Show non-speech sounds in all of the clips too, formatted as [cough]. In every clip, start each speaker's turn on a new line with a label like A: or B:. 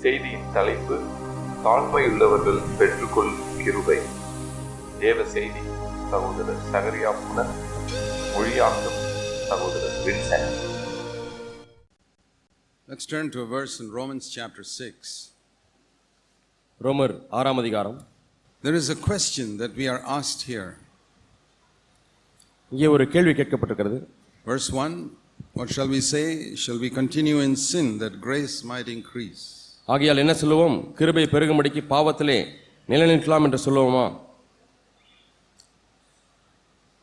A: செய்தியின் தலைப்பு தாழ்மையுள்ளவர்கள் பெற்றுக்கொள் கிருபை தேவ செய்தி சகோதரர் சகரியா புனர் மொழியாக்கம் சகோதரர் Vincent
B: Let's turn to a verse in Romans chapter 6.
C: ரோமர் ஆறாம் அதிகாரம்
B: There is a question that we are asked here.
C: இங்கே ஒரு கேள்வி கேட்கப்பட்டிருக்கிறது
B: Verse 1 What shall we say? Shall we continue in sin that grace might increase?
C: ஆகையால் என்ன சொல்லுவோம் கிருபை பெருகும்படிக்கு பாவத்திலே நிலைநிற்கலாம் என்று சொல்லுவோமா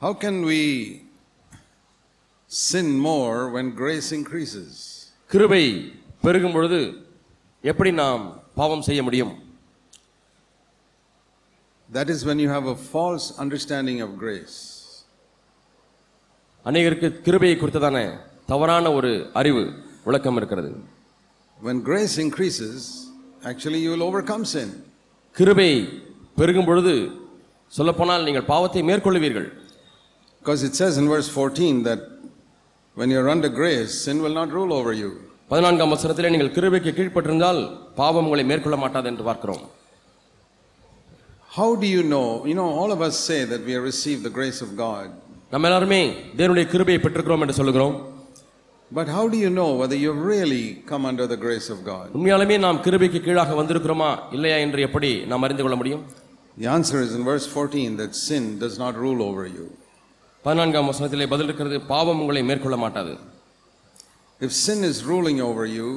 B: How can we sin more when grace increases?
C: கிருபை பெருகும் பொழுது எப்படி நாம் பாவம் செய்ய முடியும்
B: That is when you have a false understanding of grace.
C: அநேகருக்கு கிருபையை குறித்ததான தவறான ஒரு அறிவு விளக்கம் இருக்கிறது
B: When grace increases, actually you will overcome sin.
C: கிருபை பெருகும் பொழுது சொல்லப்போனால் நீங்கள் பாவத்தை மேற்கொள்ளுவீர்கள்
B: Because it says in verse 14 that when you're under grace, sin will not rule over you.
C: பதினான்காம் வசனத்திலே நீங்கள் கிருபைக்கு கீழ்ப்பட்டிருந்தால் பாவம் உங்களை மேற்கொள்ள மாட்டாது என்று பார்க்கிறோம்
B: How do you know? You know, all of us say that we have received the grace of God.
C: நம்ம எல்லாருமே தேவனுடைய கிருபையை பெற்றிருக்கிறோம் என்று சொல்லுகிறோம்
B: But how do you know whether you've really come under the grace of God?
C: உண்மையாலுமே நாம் கிருபைக்கு கீழாக வந்திருக்கிறோமா இல்லையா என்று எப்படி நாம் அறிந்து கொள்ள முடியும்
B: The answer is in verse 14 that sin does not rule over you.
C: பதினான்காம் வசனத்திலே பதில் இருக்கிறது பாவம் உங்களை மேற்கொள்ள மாட்டாது
B: If sin is ruling over you,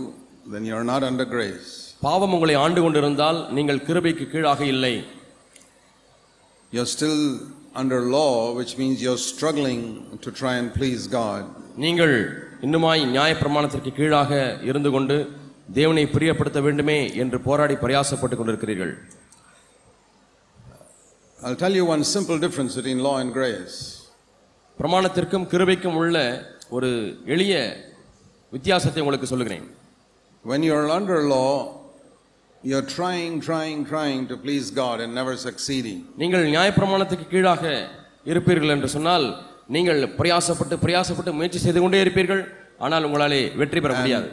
B: then you're not under grace.
C: பாவம் உங்களை ஆண்டு கொண்டிருந்தால் நீங்கள் கிருபைக்கு கீழாக இல்லை
B: You're still under law, which means you're struggling to try and please God.
C: நீங்கள் இன்னுமாய் நியாயப்பிரமாணத்திற்கு கீழாக இருந்து கொண்டு தேவனை பிரியப்படுத்த வேண்டுமே என்று போராடி பிரயாசப்பட்டுக் கொண்டிருக்கிறீர்கள்
B: I'll tell you one simple difference between law and grace.
C: பிரமாணத்திற்கும் கிருபைக்கும் உள்ள ஒரு எளிய வித்தியாசத்தை உங்களுக்கு சொல்லுகிறேன்
B: When you're under law, you're trying, trying, trying to please God and never succeeding.
C: நீங்கள் நியாயப்பிரமாணத்துக்கு கீழாக இருப்பீர்கள் என்று சொன்னால் நீங்கள் பிரயாசப்பட்டு பிரயாசப்பட்டு முயற்சி செய்து கொண்டே இருப்பீர்கள் ஆனால் உங்களாலே வெற்றி பெற முடியாது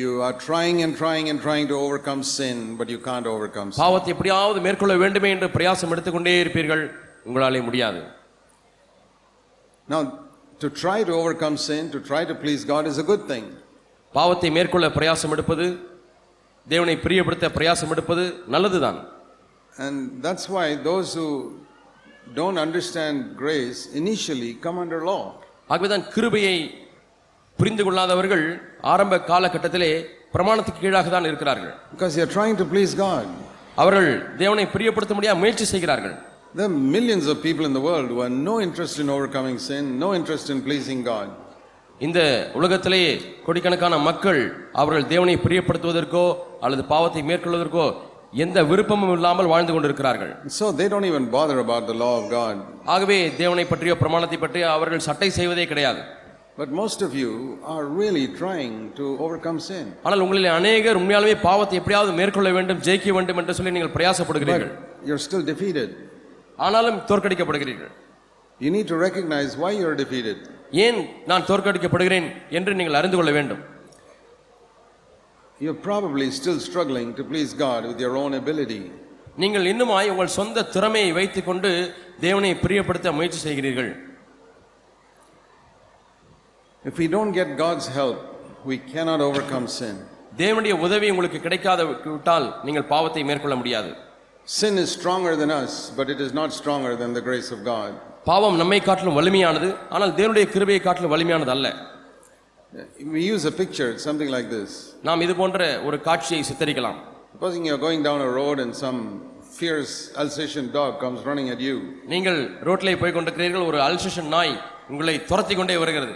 B: You are trying and trying and trying to overcome sin, but you can't overcome sin.
C: பாவத்தை எப்படியாவது மேற்கொள்ள வேண்டுமே என்று பிரயாசம் எடுத்துக்கொண்டே இருப்பீர்கள் உங்களாலே முடியாது
B: Now, to try to overcome sin, to try to please God is a good thing.
C: பாவத்தை மேற்கொள்ள பிரயாசம் எடுப்பது தேவனை பிரியப்படுத்த பிரயாசம் எடுப்பது நல்லதுதான்
B: And that's why those who don't understand grace initially come under law.
C: ஆகவேதான் கிருபையை புரிந்து கொள்ளாதவர்கள் ஆரம்ப காலகட்டத்திலே பிரமாணத்துக்கு கீழாக தான் இருக்கிறார்கள்
B: Because you're trying to please God.
C: அவர்கள் தேவனை பிரியப்படுத்த முடியாத முயற்சி செய்கிறார்கள்
B: There are millions of people in the world who have no interest in overcoming sin, no interest in pleasing God.
C: இந்த உலகத்திலே கோடிக்கணக்கான மக்கள் அவர்கள் தேவனை பிரியப்படுத்துவதற்கோ அல்லது பாவத்தை மேற்கொள்வதற்கோ எந்த விருப்பமும் இல்லாமல் வாழ்ந்து கொண்டிருக்கிறார்கள்
B: So they don't even bother about the law of God.
C: ஆகவே தேவனை பற்றியோ பிரமாணத்தை பற்றியோ அவர்கள் சட்டை செய்வதே கிடையாது
B: But most of you are really trying to overcome sin.
C: ஆனால் உங்களில் அநேகர் உண்மையாலுமே பாவத்தை எப்படியாவது மேற்கொள்ள வேண்டும் ஜெயிக்க வேண்டும் என்று சொல்லி நீங்கள் பிரயாசப்படுகிறீர்கள்
B: But you're still defeated.
C: ஆனாலும் தோற்கடிக்கப்படுகிறீர்கள்
B: You need to recognize why you're defeated.
C: ஏன் நான் தோற்கடிக்கப்படுகிறேன் என்று நீங்கள் அறிந்து கொள்ள வேண்டும்
B: You're probably still struggling to please God with your own ability.
C: நீங்கள் இன்னுமாய் உங்கள் சொந்த திறமையை வைத்துக்கொண்டு தேவனை பிரியப்படுத்த முயற்சி செய்கிறீர்கள்
B: If we don't get God's help, we cannot overcome sin.
C: தேவனுடைய உதவி உங்களுக்கு கிடைக்காத விட்டால் நீங்கள் பாவத்தை மேற்கொள்ள முடியாது
B: Sin is stronger than us, but it is not stronger than the grace of God.
C: பாவம் நம்மை காட்டிலும் வலிமையானது ஆனால் தேவனுடைய கிருபையை காட்டிலும் வலிமையானது அல்ல
B: We use a picture, it's something like this.
C: நாம் இது போன்ற ஒரு காட்சியை சித்தரிக்கலாம்
B: Supposing you're going down a road and some fierce Alsatian dog comes running at you.
C: நீங்கள் ரோட்டிலே போய் கொண்டிருக்கிறீர்கள் ஒரு அல்சேஷன் நாய் உங்களை துரத்தி கொண்டே வருகிறது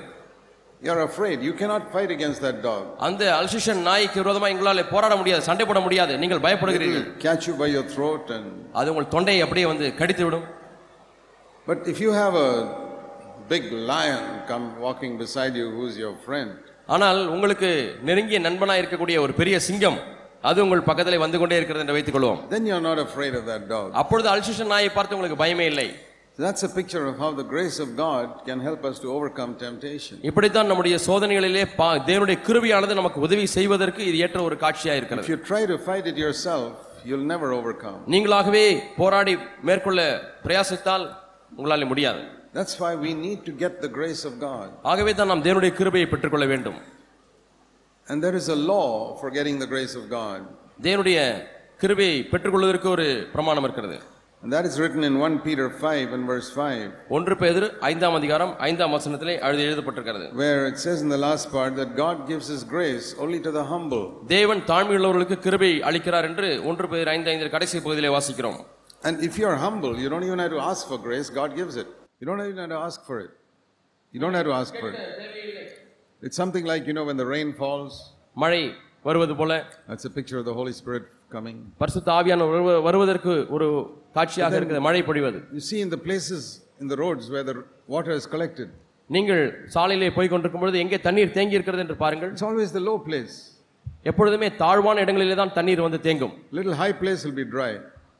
B: You're afraid. You cannot fight against that dog.
C: அந்த அல்சேஷன் நாய்க்கு விரோதமாக உங்களால் போராட முடியாது சண்டை போட முடியாது நீங்கள் பயப்படுகிறீர்கள்
B: catch you by your throat and
C: அது உங்கள் தொண்டையை அப்படியே வந்து கடித்து விடும்
B: but if you have a big lion come walking beside you who's your friend,
C: ஆனால் உங்களுக்கு நெருங்கிய நண்பனாக இருக்கக்கூடிய ஒரு பெரிய சிங்கம் அது உங்கள் பக்கத்திலே வந்து கொண்டே இருக்கிறது என்று வைத்துக் கொள்வோம்
B: then not afraid of that dog.
C: அப்பொழுது அல்சேஷன் நாயை பார்த்து உங்களுக்கு பயமே இல்லை
B: That's a picture of how the grace of God can help us to overcome temptation.
C: இப்படித்தான் நம்முடைய சோதனைகளிலே பா- தேவனுடைய கிருபையானது நமக்கு உதவி செய்வதற்கு இது ஏற்ற ஒரு காட்சியா
B: If
C: இருக்கிறது
B: you try to fight it yourself, you'll never overcome.
C: நீங்களாகவே போராடி மேற்கொள்ள பிரயாசித்தால் உங்களால முடியாது
B: That's why we need to get the grace of God.
C: ஆகவே தான் நாம் தேவனுடைய கிருபையை பெற்றுக்கொள்ள வேண்டும்
B: And there is a law for getting the grace of God.
C: தேவனுடைய கிருபையை பெற்றுக்கொள்வதற்கு ஒரு பிரமாணம் இருக்கிறது
B: And that is written in 1 Peter 5 and verse 5,
C: ஒன்று பேதுரு ஐந்தாம் அதிகாரம் ஐந்தாம் வசனத்திலே எழுதி எழுதப்பட்டிருக்கிறது
B: where it says in the last part that God gives His grace only to the humble.
C: தேவன் தாழ்மையுள்ளவர்களுக்கு கிருபை அளிக்கிறார் என்று ஒன்று பேர் ஐந்து ஐந்து கடைசி பகுதியிலே வாசிக்கிறோம்
B: And if you are humble, you don't even have to ask for grace, God gives it. You don't even have to ask for it. You don't have to ask for it. It's something like, you know, when the rain falls,
C: மழை வருவது போல
B: that's a picture of the Holy Spirit coming.
C: பரிசுத்த ஆவியான வருவ- வருவதற்கு ஒரு காட்சியாக இருக்குது மழை பொழிவது
B: You see in the places in the roads where the water is collected,
C: நீங்கள் சாலையிலே போய் கொண்டிருக்கும் பொழுது எங்கே தண்ணீர் தேங்கி இருக்கிறது என்று பாருங்கள்
B: it's always the low place.
C: எப்பொழுதுமே தாழ்வான இடங்களிலே தான் தண்ணீர் வந்து தேங்கும்
B: Little high place will be dry.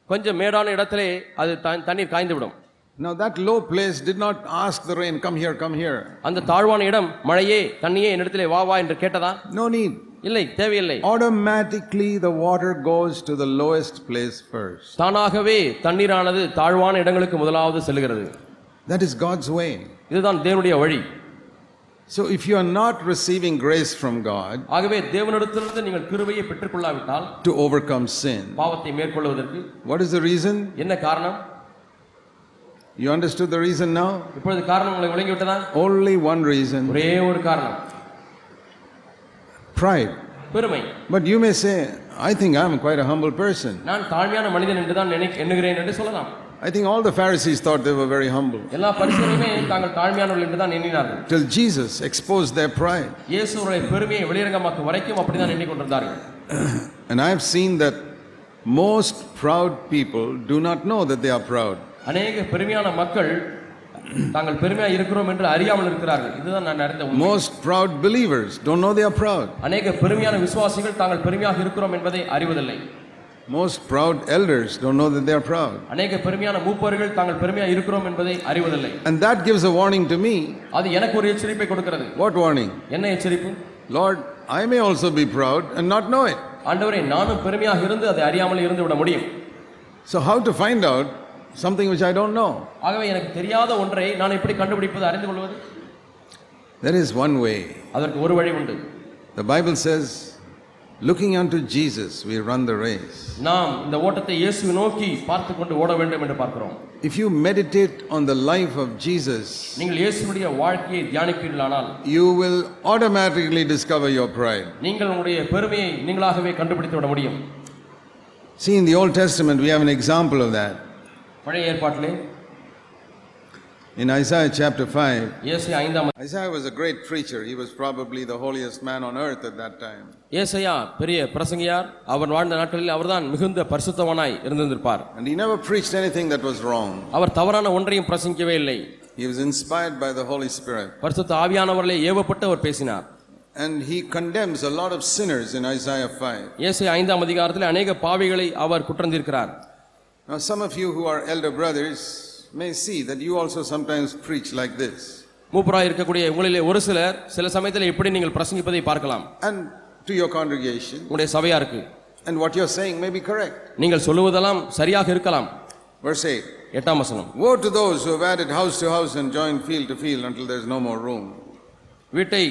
C: கொஞ்சம் மேடான இடத்திலே அது தண்ணீர் காய்ந்து விடும்
B: Now that low place did not ask the rain, come here, come here.
C: அந்த தாழ்வான இடம் மழையே தண்ணியே என்னிடத்திலே வா வா என்று கேட்டதா
B: No need.
C: இல்லை தேவையில்லை
B: Automatically the water goes to the lowest place first.
C: தானாகவே தண்ணீரானது தாழ்வான இடங்களுக்கு முதலாவது செல்கிறது
B: That is God's way.
C: இதுதான் தேவனுடைய வழி
B: So if you are not receiving grace from God
C: ஆகவே தேவனிடத்திலிருந்து நீங்கள் கிருபையை பெற்றுக்கொள்ளாவிட்டால்
B: to overcome sin,
C: பாவத்தை மேற்கொள்வதற்கு
B: what is the reason?
C: என்ன காரணம்
B: You understood the reason now?
C: இப்பொழுது காரணம் உங்களுக்கு விளங்கிவிட்டதா
B: Only one reason
C: ஒரே ஒரு காரணம்
B: pride.
C: பெருமை
B: But you may say, I think I'm quite a humble person.
C: நான் தாழ்மையான மனிதன் என்று தான் நினை எண்ணுகிறேன் என்று சொல்லலாம்
B: I think all the Pharisees thought they were very humble.
C: எல்லா பரிசுகளுமே தாங்கள் தாழ்மையானவர்கள் என்று தான் எண்ணினார்கள்
B: Till Jesus exposed their pride.
C: இயேசுடைய பெருமையை வெளியரங்கமாக்கும் வரைக்கும் அப்படிதான் எண்ணிக்கொண்டிருந்தார்கள்
B: And I have seen that most proud people do not know that they are proud.
C: அநேக பெருமையான மக்கள் தாங்கள் பெருமையா இருக்கிறோம் என்று அறியாமல் இருக்கிறார்கள் இதுதான் நான் அறிந்த உண்மை
B: Most proud believers don't know they are proud.
C: அநேக பெருமையான விசுவாசிகள் தாங்கள் பெருமையாக இருக்கிறோம் என்பதை அறிவதில்லை
B: Most proud elders don't know that they are proud.
C: அநேக பெருமையான மூப்பர்கள் தாங்கள் பெருமையா இருக்கிறோம் என்பதை அறிவதில்லை
B: And that gives a warning to me.
C: அது எனக்கு ஒரு எச்சரிப்பை கொடுக்கிறது
B: What warning?
C: என்ன எச்சரிப்பு
B: Lord, I may also be proud and not know it.
C: ஆண்டவரே நானும் பெருமையாக இருந்து அதை அறியாமல் இருந்து விட முடியும்
B: So, how to find out something which I don't know?
C: ஆகவே எனக்கு தெரியாத ஒன்றை நான் எப்படி கண்டுபிடிப்பது அறிந்து கொள்வது
B: There is one way.
C: அதற்கு ஒரு வழி உண்டு
B: The Bible says, looking unto Jesus, we run the race.
C: நாம் இந்த ஓட்டத்தை இயேசு நோக்கி பார்த்து கொண்டு ஓட வேண்டும் என்று பார்க்கிறோம்
B: If you meditate on the life of Jesus,
C: நீங்கள் இயேசுடைய வாழ்க்கையை தியானிப்பீர்களானால்
B: you will automatically discover your pride.
C: நீங்கள் உங்களுடைய பெருமையை நீங்களாகவே கண்டுபிடித்து விட முடியும்
B: See, in the Old Testament, we have an example of that.
C: பழைய ஏற்பாட்டிலே
B: In Isaiah chapter 5,
C: இயேசு ஐந்தாம்
B: Isaiah was a great preacher. He was probably the holiest man on earth at that time.
C: ஏசையா பெரிய பிரசங்கியார் அவர் வாழ்ந்த நாட்களில் அவர்தான் மிகுந்த பரிசுத்தவனாய் இருந்திருப்பார்
B: And he never preached anything that was wrong.
C: அவர் தவறான ஒன்றையும் பிரசங்கிக்கவே இல்லை
B: He was inspired by the Holy Spirit.
C: பரிசுத்த ஆவியானவர்களே ஏவப்பட்டு அவர் பேசினார்
B: And he condemns a lot of sinners in Isaiah 5.
C: இயேசு ஐந்தாம் அதிகாரத்தில் அநேக பாவிகளை அவர் குற்றந்திருக்கிறார்
B: Now, some of you who are elder brothers may see that you also sometimes preach like this.
C: மூப்பராய் இருக்கக்கூடிய உங்களிலே ஒரு சிலர் சில சமயத்தில் எப்படி நீங்கள் பிரசங்கிப்பதை பார்க்கலாம்
B: And to your congregation,
C: உங்களுடைய சபையாருக்கு
B: and what you're saying may be correct.
C: நீங்கள் சொல்லுவதெல்லாம் சரியாக இருக்கலாம்
B: Verse 8
C: எட்டாம் வசனம்
B: Woe to those who have added house to house and joined field to field until there's no more room.
C: வீட்டை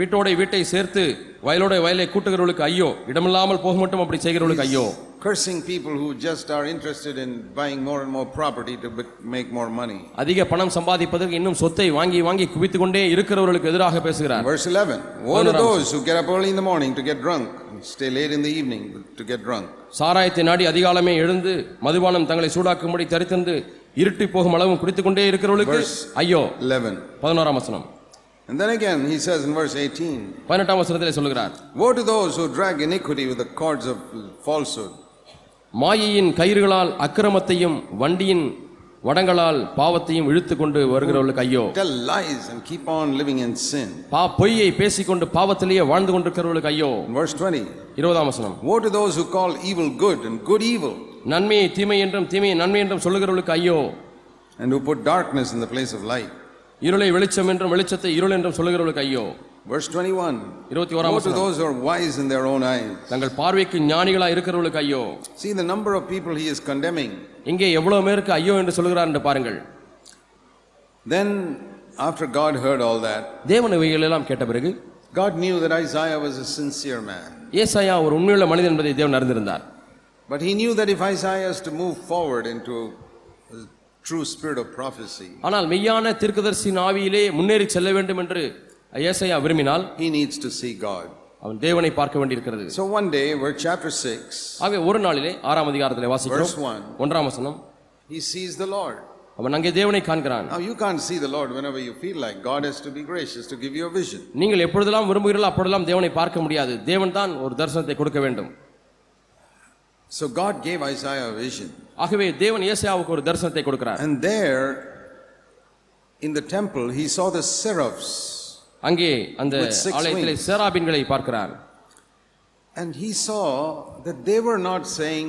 C: வீட்டோட வீட்டை சேர்த்து வயலோட வயலை கூட்டுகிறவர்களுக்கு ஐயோ இடமில்லாமல் போக மட்டும் அப்படி செய்கிறவர்களுக்கு ஐயோ
B: Cursing people who just are interested in buying more and more property to be- make more money.
C: அதிக பணம் சம்பாதிப்பதற்கு இன்னும் சொத்தை வாங்கி வாங்கி குவித்து கொண்டே இருக்கிறவர்களுக்கு எதிராக பேசுகிறார்
B: Verse 11 Woe to those who get up early in the morning to get drunk and stay late in the evening to get drunk.
C: சாராயத்தை நாடி அதிகாலமே எழுந்து மதுபானம் தங்களை சூடாக்கும்படி தரித்திருந்து இருட்டி போகும் அளவும் குடித்துக் கொண்டே இருக்கிறவர்களுக்கு
B: Verse-
C: ஐயோ
B: 11
C: பதினோராம் வசனம்
B: And then again he says in verse 18
C: பதினெட்டாம் வசனத்திலே சொல்லுகிறார்
B: Woe to those who drag iniquity with the cords of falsehood.
C: மாயையின் கயிறுகளால் அக்கிரமத்தையும் வண்டியின் வடங்களால் பாவத்தையும் இழுத்து கொண்டு வருகிறவர்களுக்கு ஐயோ.
B: Tell lies and keep on living in sin.
C: பா பொய்யை பேசிக்கொண்டு பாவத்திலேயே வாழ்ந்து கொண்டிருக்கிறவர்களுக்கு ஐயோ.
B: Verse 20
C: இருபதாம் வசனம்.
B: Woe to those who call evil good and good evil,
C: நன்மையை தீமை என்றும் தீமையை நன்மை என்றும் சொல்லுகிறவர்களுக்கு ஐயோ.
B: And who put darkness in the place of light.
C: இருளை வெளிச்சம் என்றும் வெளிச்சத்தை இருள் என்றும் சொல்லுகிறவர்களுக்கு ஐயோ.
B: Verse 21
C: இருபத்தி ஓராம்
B: Woe to
C: வசனம்
B: those who are wise in their own eyes.
C: தங்கள் பார்வைக்கு ஞானிகளா இருக்கிறவர்களுக்கு ஐயோ
B: See the number of people he is condemning.
C: இங்கே எவ்வளவு பேருக்கு ஐயோ என்று சொல்கிறார் என்று பாருங்கள்
B: Then, after God heard all that,
C: தேவன் இவைகள் எல்லாம் கேட்ட பிறகு
B: God knew that Isaiah was a sincere man.
C: ஏசாயா ஒரு உண்மையுள்ள மனிதன் என்பதை தேவன் அறிந்திருந்தார்
B: But he knew that if Isaiah is to move forward into a true spirit of prophecy,
C: ஆனால் மெய்யான தீர்க்கதரிசியின் ஆவியிலே முன்னேறி செல்ல வேண்டும் என்று ஏசாயா விரும்பினால்
B: he needs to see God.
C: அவன் தேவனை பார்க்க வேண்டியிருக்கிறது
B: So one day, we're chapter 6,
C: ஆகவே ஒரு நாளிலே ஆறாம் அதிகாரத்திலே வாசிக்கிறோம்
B: verse 1,
C: ஒன்றாம் வசனம்
B: he sees the Lord.
C: அவன் அங்கே தேவனை காண்கிறான்
B: Now, you can't see the Lord whenever you feel like. God has to be gracious to give you a vision.
C: நீங்கள் எப்பொழுதெல்லாம் விரும்புகிறீர்களோ அப்பொழுதெல்லாம் தேவனை பார்க்க முடியாது தேவன் தான் ஒரு தரிசனத்தை கொடுக்க வேண்டும்
B: So, God gave Isaiah a vision.
C: ஆகவே தேவன் ஏசாயாவுக்கு ஒரு தரிசனத்தை கொடுக்கிறார்
B: And there, in the temple, he saw the seraphs.
C: அங்கே அந்த ஆலயத்திலே. சேராபின்களை பார்க்கிறார்
B: And he saw that they were not saying,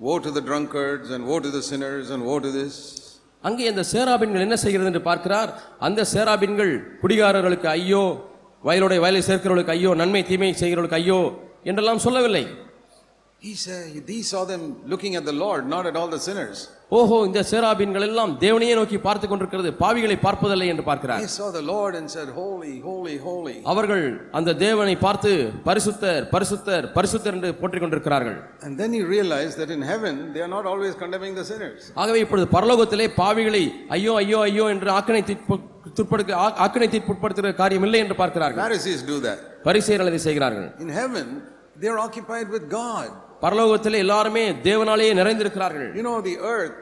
B: Woe to the drunkards, and woe to the sinners, and woe to this.
C: அங்கே அந்த சேராபின்கள் என்ன செய்கிறது என்று பார்க்கிறார் அந்த சேராபின்கள் குடிகாரர்களுக்கு ஐயோ வயலுடைய வயலை சேர்க்கிறவர்களுக்கு ஐயோ நன்மை தீமை செய்கிறவர்களுக்கு ஐயோ என்றெல்லாம் சொல்லவில்லை
B: He said, He saw them looking at the Lord, not at all the sinners.
C: ஓஹோ இந்த சேராபின்கள் எல்லாம் தேவனையே நோக்கி பார்த்து கொண்டிருக்கிறது பாவிகளை பார்ப்பதில்லை என்று பார்க்கிறார்
B: He saw the Lord and said, Holy, holy, holy.
C: அவர்கள் அந்த தேவனை பார்த்து பரிசுத்தர் பரிசுத்தர் பரிசுத்தர் என்று போற்றிக் கொண்டிருக்கிறார்கள்
B: And then he realized that in heaven, they are not always condemning the sinners.
C: ஆகவே இப்பொழுது பரலோகத்திலே பாவிகளை ஐயோ ஐயோ ஐயோ என்று ஆக்கனை துட்படுத்த ஆக்கனை தீர்ப்புட்படுத்துகிற காரியம் இல்லை என்று பார்க்கிறார்கள்
B: Pharisees do that.
C: பரிசெயர்கள் அதை செய்கிறார்கள்
B: In heaven, they are occupied with God.
C: பரலோகத்திலே எல்லாருமே தேவனாலேயே நிறைந்திருக்கிறார்கள்
B: You know, the earth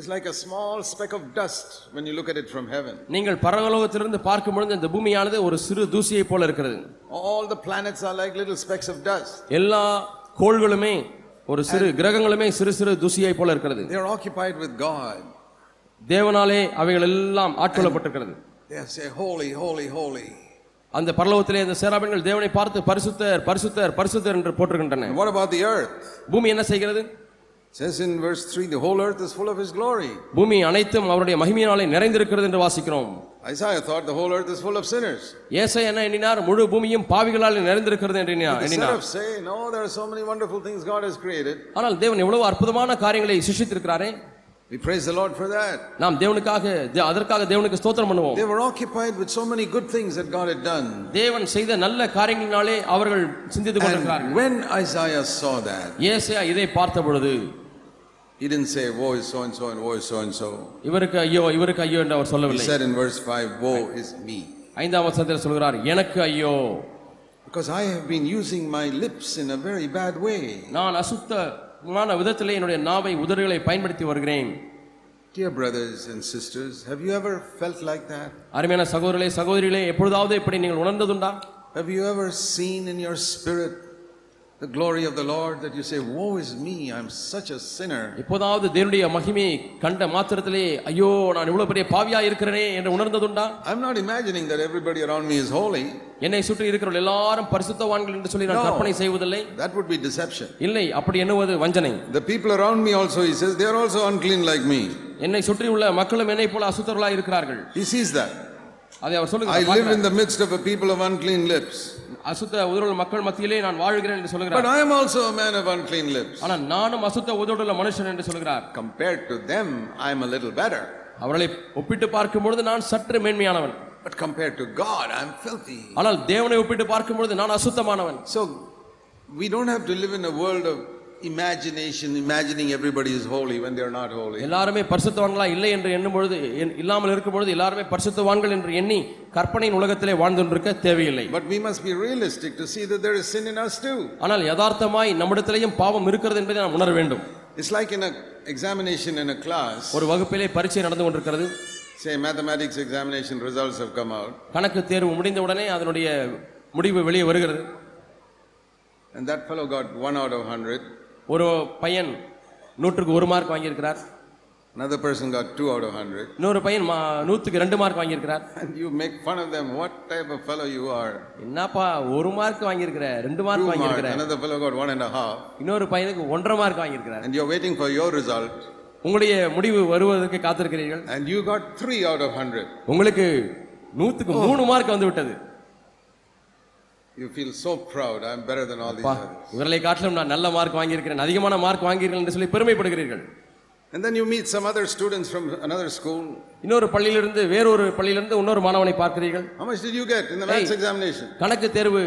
B: is like a small speck of dust when you look at it from heaven.
C: நீங்கள் பரலோகத்திலிருந்து பார்க்கும் பொழுது இந்த பூமியானது ஒரு சிறு தூசியை போல இருக்கிறது
B: All the planets are like little specks of dust.
C: எல்லா கோள்களுமே ஒரு சிறு கிரகங்களுமே சிறு சிறு தூசியை போல இருக்கிறது
B: They are occupied with God.
C: தேவனாலே அவைகள் எல்லாம் ஆட்கொள்ளப்பட்டிருக்கிறது
B: They say, Holy, holy, holy.
C: அந்த பரலோகத்திலே அந்த சேராபின்கள் தேவனை பார்த்து பரிசுத்தர் பரிசுத்தர் பரிசுத்தர் என்று போட்டிருக்கின்றன
B: what about the earth?
C: பூமி என்ன செய்கிறது
B: says in verse 3 the whole earth is full of his glory.
C: பூமி அனைத்தும் அவருடைய மகிமையினாலே நிறைந்திருக்கிறது என்று வாசிக்கிறோம்
B: Isaiah thought the whole earth is full of sinners.
C: ஏசை என்ன எண்ணினார் முழு பூமியும் பாவிகளால் நிறைந்திருக்கிறது என்று எண்ணினார் எண்ணினார்
B: say, No, there are so many wonderful things God has created.
C: ஆனால் தேவன் எவ்வளவு அற்புதமான காரியங்களை சிருஷ்டித்திருக்கிறாரே
B: We praise the Lord for that.
C: நாம் தேவனுக்காக தே- அதற்காக தேவனுக்கு ஸ்தோத்திரம் பண்ணுவோம்
B: They were occupied with so many good things that God had done.
C: தேவன் செய்த நல்ல காரியங்களினாலே அவர்கள் சிந்தித்துக் கொண்டிருக்கிறார்கள்
B: And when Isaiah saw that,
C: ஏசையா இதை பார்த்த பொழுது
B: he didn't say, Woe is so and so and woe is so and so.
C: இவருக்கு ஐயோ இவருக்கு ஐயோ என்று அவர்
B: He
C: சொல்லவில்லை
B: said in verse 5, Woe is me.
C: ஐந்தாம் வசனத்தில் சொல்கிறார் எனக்கு ஐயோ
B: Because I have been using my lips in a very bad way.
C: நான் அசுத்தமான விதத்திலே என்னுடைய நாவை உதடுகளை பயன்படுத்தி வருகிறேன்
B: Dear brothers and sisters, have you ever felt like that?
C: அருமையான சகோதரர்களே சகோதரிகளே எப்பொழுதாவது இப்படி நீங்கள் உணர்ந்ததுண்டா
B: Have you ever seen in your spirit the glory of the Lord that you say, Woe is me, I'm such a sinner?
C: எப்போதாவது தேவனுடைய மகிமையை கண்ட மாத்திரத்திலே ஐயோ நான் இவ்வளவு பெரிய பாவியா இருக்கிறேனே என்று உணர்ந்ததுண்டா
B: I'm not imagining that everybody around me is holy.
C: என்னை சுற்றி இருக்கிறவர்கள் எல்லாரும் பரிசுத்தவான்கள் என்று சொல்லி நான். கற்பனை செய்வதில்லை
B: That would be deception.
C: இல்லை அப்படி எண்ணுவது வஞ்சனை
B: The people around me also, he says, they are also unclean like me.
C: என்னை சுற்றி உள்ள மக்களும் என்னை போல அசுத்தர்களாக இருக்கிறார்கள்
B: He sees that.
C: அதை அவர்
B: I
C: சொல்லுகிறார்
B: live in
C: பார்க்கிறார்.
B: the midst of a people of unclean lips.
C: அசுத்த உதடுள்ள மக்கள் மத்தியிலே நான் வாழ்கிறேன் என்று
B: But
C: சொல்லுகிறார்
B: I am also a man of unclean lips.
C: ஆனால் நானும் அசுத்த உதடுள்ள மனுஷன் என்று சொல்கிறார்
B: Compared to them, I am a little better.
C: அவர்களை ஒப்பிட்டு பார்க்கும் பொழுது நான் சற்று மேன்மையானவன்
B: But compared to God, I am filthy.
C: ஆனால் தேவனை ஒப்பிட்டு பார்க்கும் பொழுது நான் அசுத்தமானவன்
B: So, we don't have to live in a world of imagination, imagining everybody is holy when they are not holy.
C: எல்லாருமே பரிசுத்தவான்களா இல்லை என்று எண்ணும் பொழுது இல்லாமல் இருக்கும் பொழுது எல்லாருமே பரிசுத்தவான்கள் என்று எண்ணி கற்பனையின் உலகத்திலே வாழ்ந்து கொண்டிருக்க தேவையில்லை
B: But we must be realistic to see that there is sin in us too.
C: ஆனால் யதார்த்தமாய் நம்மிடத்திலேயும் பாவம் இருக்கிறது என்பதை நாம் உணர வேண்டும்
B: It's like in a examination in a class.
C: ஒரு வகுப்பிலே பரீட்சை நடந்து கொண்டிருக்கிறது
B: Say mathematics examination results have come out,
C: கணக்கு தேர்வு முடிந்தவுடனே அதனுடைய முடிவு வெளியே வருகிறது
B: and that fellow got one out of hundred.
C: ஒரு பையன் நூற்றுக்கு ஒரு மார்க் வாங்கியிருக்கிறார்
B: Another person got two out of hundred.
C: இன்னொரு பையன் மா- நூற்றுக்கு ரெண்டு மார்க் வாங்கியிருக்கிறார்
B: And you make fun of them. What type of fellow you are?
C: என்னப்பா ஒரு மார்க் வாங்கியிருக்கிற ரெண்டு
B: Two
C: மார்க். வாங்கியிருக்கிற
B: Another fellow got one and a half.
C: இன்னொரு பையனுக்கு ஒன்றரை மார்க் வாங்கியிருக்கிறார்
B: And you're waiting for your result.
C: உங்களுடைய முடிவு வருவதற்கு காத்திருக்கிறீர்கள்
B: and you got three out of hundred.
C: உங்களுக்கு நூத்துக்கு மூணு மார்க் வந்து விட்டது
B: You feel so proud. I'm better than all these
C: பா,
B: others.
C: இவர்களை காட்டிலும் நான் நல்ல மார்க் வாங்கியிருக்கிறேன் அதிகமான மார்க் வாங்கியிருக்கிறேன் என்று சொல்லி பெருமைப்படுகிறீர்கள்
B: And then you meet some other students from another school.
C: இன்னொரு பள்ளியிலிருந்து வேறொரு பள்ளியிலிருந்து இன்னொரு மாணவனை பார்க்கிறீர்கள்
B: How much did you get in the maths examination?
C: கணக்கு தேர்வு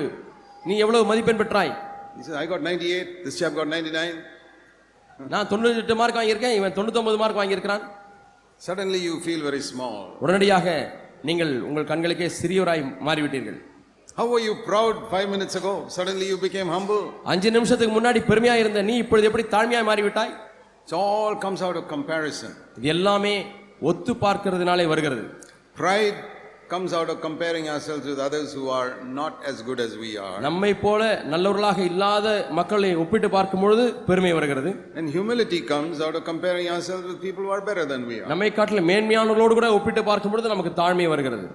C: நீ எவ்வளவு மதிப்பெண் பெற்றாய்
B: He said, I got 98, this chap got 99.
C: நான் தொண்ணூத்தி எட்டு மார்க் வாங்கியிருக்கேன் இவன் தொண்ணூத்தொன்பது மார்க் வாங்கியிருக்கிறான்
B: Suddenly you feel very small.
C: உடனடியாக நீங்கள் உங்கள் கண்களுக்கே சிறியோராய் மாறிவிட்டீர்கள்
B: How were you proud five minutes ago? Suddenly you became humble.
C: அஞ்சு நிமிஷத்துக்கு முன்னாடி பெருமையா இருந்த நீ இப்பொழுது எப்படி தாழ்மையாய் மாறிவிட்டாய்
B: It all comes out of comparison.
C: இது எல்லாமே ஒத்து பார்க்கிறதுனாலே வருகிறது
B: Pride comes out of comparing ourselves with others who are not as good as we are.
C: நம்மை போல நல்லவர்களாக இல்லாத மக்களை ஒப்பிட்டு பார்க்கும் பொழுது பெருமை வருகிறது
B: And humility comes out of comparing ourselves with people who are better than we are.
C: நம்மை காட்டிலும் மேன்மையானவர்களோடு கூட ஒப்பிட்டு பார்க்கும் பொழுது நமக்கு தாழ்மை வருகிறது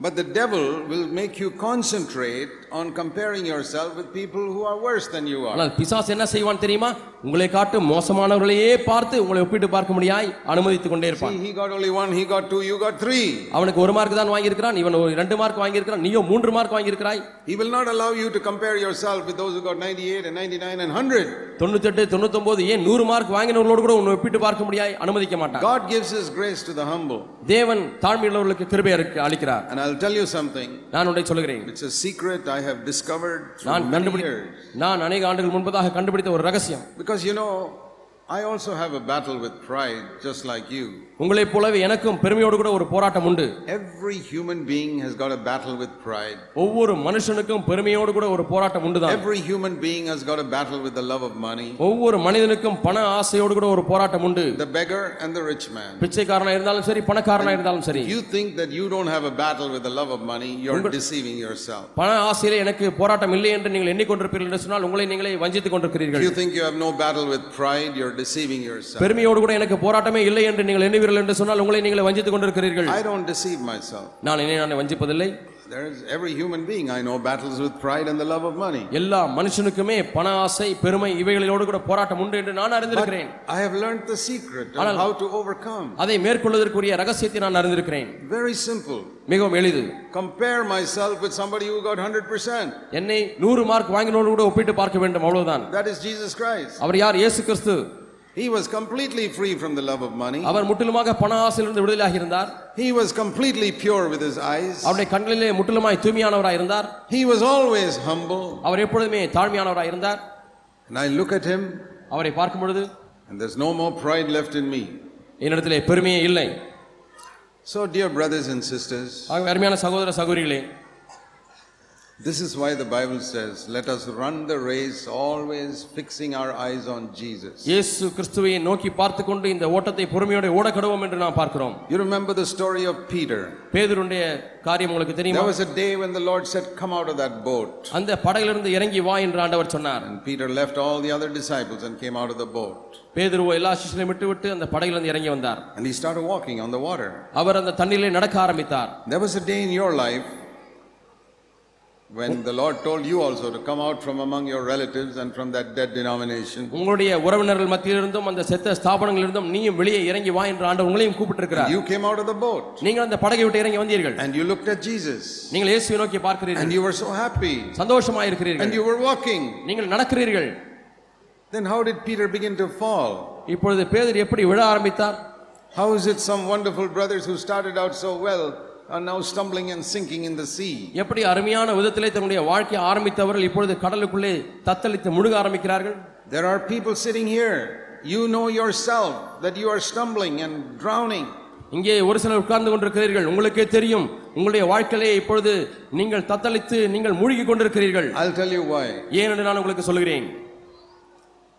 B: But the devil will make you concentrate on comparing yourself with people who are worse than you are.
C: ஆனால் பிசாஸ் என்ன செய்வான் தெரியுமா உங்களை காட்டும் மோசமானவர்களையே பார்த்து உங்களை ஒப்பிட்டு பார்க்க முடியாய் அனுமதித்துக் கொண்டே இருப்பான்
B: See, he got only one, he got two, you got three.
C: அவனுக்கு ஒரு மார்க் தான் வாங்கியிருக்கிறான் இவன் ஒரு ரெண்டு மார்க் வாங்கியிருக்கிறான் நீயோ மூன்று mark வாங்கியிருக்கிறாய்
B: He will not allow you to compare yourself with those who got 98 and 99 and 100.
C: தொண்ணூத்தெட்டு தொண்ணூத்தொன்பது ஏன் நூறு மார்க் வாங்கினவர்களோடு கூட உன்னை ஒப்பிட்டு பார்க்க முடியாய் அனுமதிக்க மாட்டான்
B: God gives his grace to the humble.
C: தேவன் தாழ்மையுள்ளவர்களுக்கு கிருபை அளிக்க- அளிக்கிறார்
B: And I'll tell you something.
C: நான் உன்னை சொல்கிறேன்
B: It's a secret I have discovered through
C: நான்
B: many
C: கண்டுபிடி
B: years.
C: நான் அநேக ஆண்டுகள் முன்பதாக கண்டுபிடித்த ஒரு ரகசியம்
B: Because you know, I also have a battle with pride, just like you.
C: உங்களைப் போலவே எனக்கும் பெருமையோடு கூட ஒரு போராட்டம் உண்டு
B: Every human being has got a battle with pride.
C: ஒவ்வொரு மனுஷனுக்கும் பெருமையோடு கூட ஒரு போராட்டம் உண்டுதான்
B: Every human being has got a battle with the love of money.
C: ஒவ்வொரு மனிதனுக்கும் பண ஆசையோடு கூட ஒரு போராட்டம் உண்டு
B: The beggar and the rich man.
C: பிச்சைக்காரனா இருந்தாலும் சரி பணக்காரனா இருந்தாலும் சரி
B: If you think that you don't have a battle with the love of money, you're deceiving yourself.
C: பண ஆசையிலே எனக்கு போராட்டம் இல்லை என்று நீங்கள் எண்ணிக்கொண்டிருப்பீர்கள் என்று சொன்னால் உங்களை நீங்களே வஞ்சித்துக்
B: If
C: கொண்டிருக்கிறீர்கள்
B: you think you have no battle with pride, you're deceiving yourself.
C: பெருமையோடு கூட எனக்கு போராட்டமே இல்லை என்று நீங்கள் எண்ணுவீர்கள் என்று சொன்னால் உங்களை நீங்களே வஞ்சித்துக் கொண்டிருக்கிறீர்கள்
B: I don't deceive myself.
C: நான் என்னை நான் வஞ்சிப்பதில்லை
B: There's every human being I know battles with pride and the love of money.
C: எல்லா மனுஷனுக்குமே பண ஆசை பெருமை இவைகளோடு கூட போராட்டம் உண்டு என்று நான் அறிந்திருக்கிறேன்
B: I have learned the secret of
C: ஆனால்-
B: how to overcome.
C: அதை மேற்கொள்வதற்குரிய ரகசியத்தை நான் அறிந்திருக்கிறேன்
B: Very simple.
C: மிகவும் எளிது
B: Compare myself with somebody who got 100%.
C: என்னை நூறு மார்க் வாங்கினோடு கூட ஒப்பிட்டு பார்க்க வேண்டும் அவ்வளவுதான்
B: That is Jesus Christ.
C: அவர் யார் இயேசு கிறிஸ்து
B: He was completely free from the love of money.
C: அவர் முற்றிலுமாக பண ஆசையிலிருந்து விடுதலையாக இருந்தார்
B: He was completely pure with his eyes.
C: அவருடைய கண்களிலே முற்றிலுமாய் தூய்மையானவராய் இருந்தார்
B: He was always humble.
C: அவர் எப்பொழுதுமே தாழ்மையானவராய் இருந்தார்
B: And I look at him,
C: அவரை பார்க்கும் பொழுது
B: and there's no more pride left in me.
C: என்னிடத்திலே பெருமையே இல்லை
B: So, dear brothers and sisters,
C: ஆகவே அருமையான சகோதர சகோதரிகளே
B: this is why the Bible says, Let us run the race always fixing our eyes on Jesus.
C: இயேசு கிறிஸ்துவை நோக்கி பார்த்து கொண்டு இந்த ஓட்டத்தை பொறுமையோடு ஓட கடுவோம் என்று நாம் பார்க்கிறோம்
B: You remember the story of Peter.
C: பேதுருடைய காரியம் உங்களுக்கு
B: There
C: தெரியுமா
B: was a day when the Lord said, Come out of that boat.
C: அந்த படகிலிருந்து இறங்கி வா என்று ஆண்டவர் சொன்னார்
B: And Peter left all the other disciples and came out of the boat.
C: பேதுருவோ எல்லா சிஷ்யரையும் விட்டு விட்டு அந்த படகிலிருந்து இறங்கி வந்தார்
B: And he started walking on the water.
C: அவர் அந்த தண்ணீரிலே நடக்க ஆரம்பித்தார்
B: There was a day in your life when the Lord told you also to come out from among your relatives and from that dead denomination.
C: உங்களுடைய உறவினர்கள் மத்தியிலிருந்தும் அந்த செத்த ஸ்தாபனங்களிலிருந்தும் நீயும் வெளியே இறங்கி வா என்று ஆண்டவர் உங்களையும் கூப்பிட்டிருக்கிறார்
B: You came out of the boat
C: நீங்கள் அந்த படகை விட்டு இறங்கி வந்தீர்கள்
B: and you looked at Jesus
C: நீங்கள் இயேசுவை நோக்கி
B: and
C: பார்க்கிறீர்கள்
B: you were so happy
C: சந்தோஷமாக
B: and
C: இருக்கிறீர்கள்
B: you were walking.
C: நீங்கள் நடக்கிறீர்கள்
B: Then how did Peter begin to fall?
C: இப்பொழுது பேதர் எப்படி விழ ஆரம்பித்தார்
B: How is it some wonderful brothers who started out so well are now stumbling and sinking in the sea?
C: எப்படி அருமையான விதத்திலே தன்னுடைய வாழ்க்கையை ஆரம்பித்தவர்கள் இப்பொழுது கடலுக்குள்ளே தத்தளித்து முழுக ஆரம்பிக்கிறார்கள்
B: There are people sitting here. You know yourself that you are stumbling and drowning.
C: இங்கே ஒரு சிலர் உட்கார்ந்து கொண்டிருக்கிறீர்கள் உங்களுக்கே தெரியும் உங்களுடைய வாழ்க்கையிலே இப்பொழுது நீங்கள் தத்தளித்து நீங்கள் மூழ்கி கொண்டிருக்கிறீர்கள்
B: I'll tell you why.
C: ஏன் என்று நான் உங்களுக்கு சொல்கிறேன்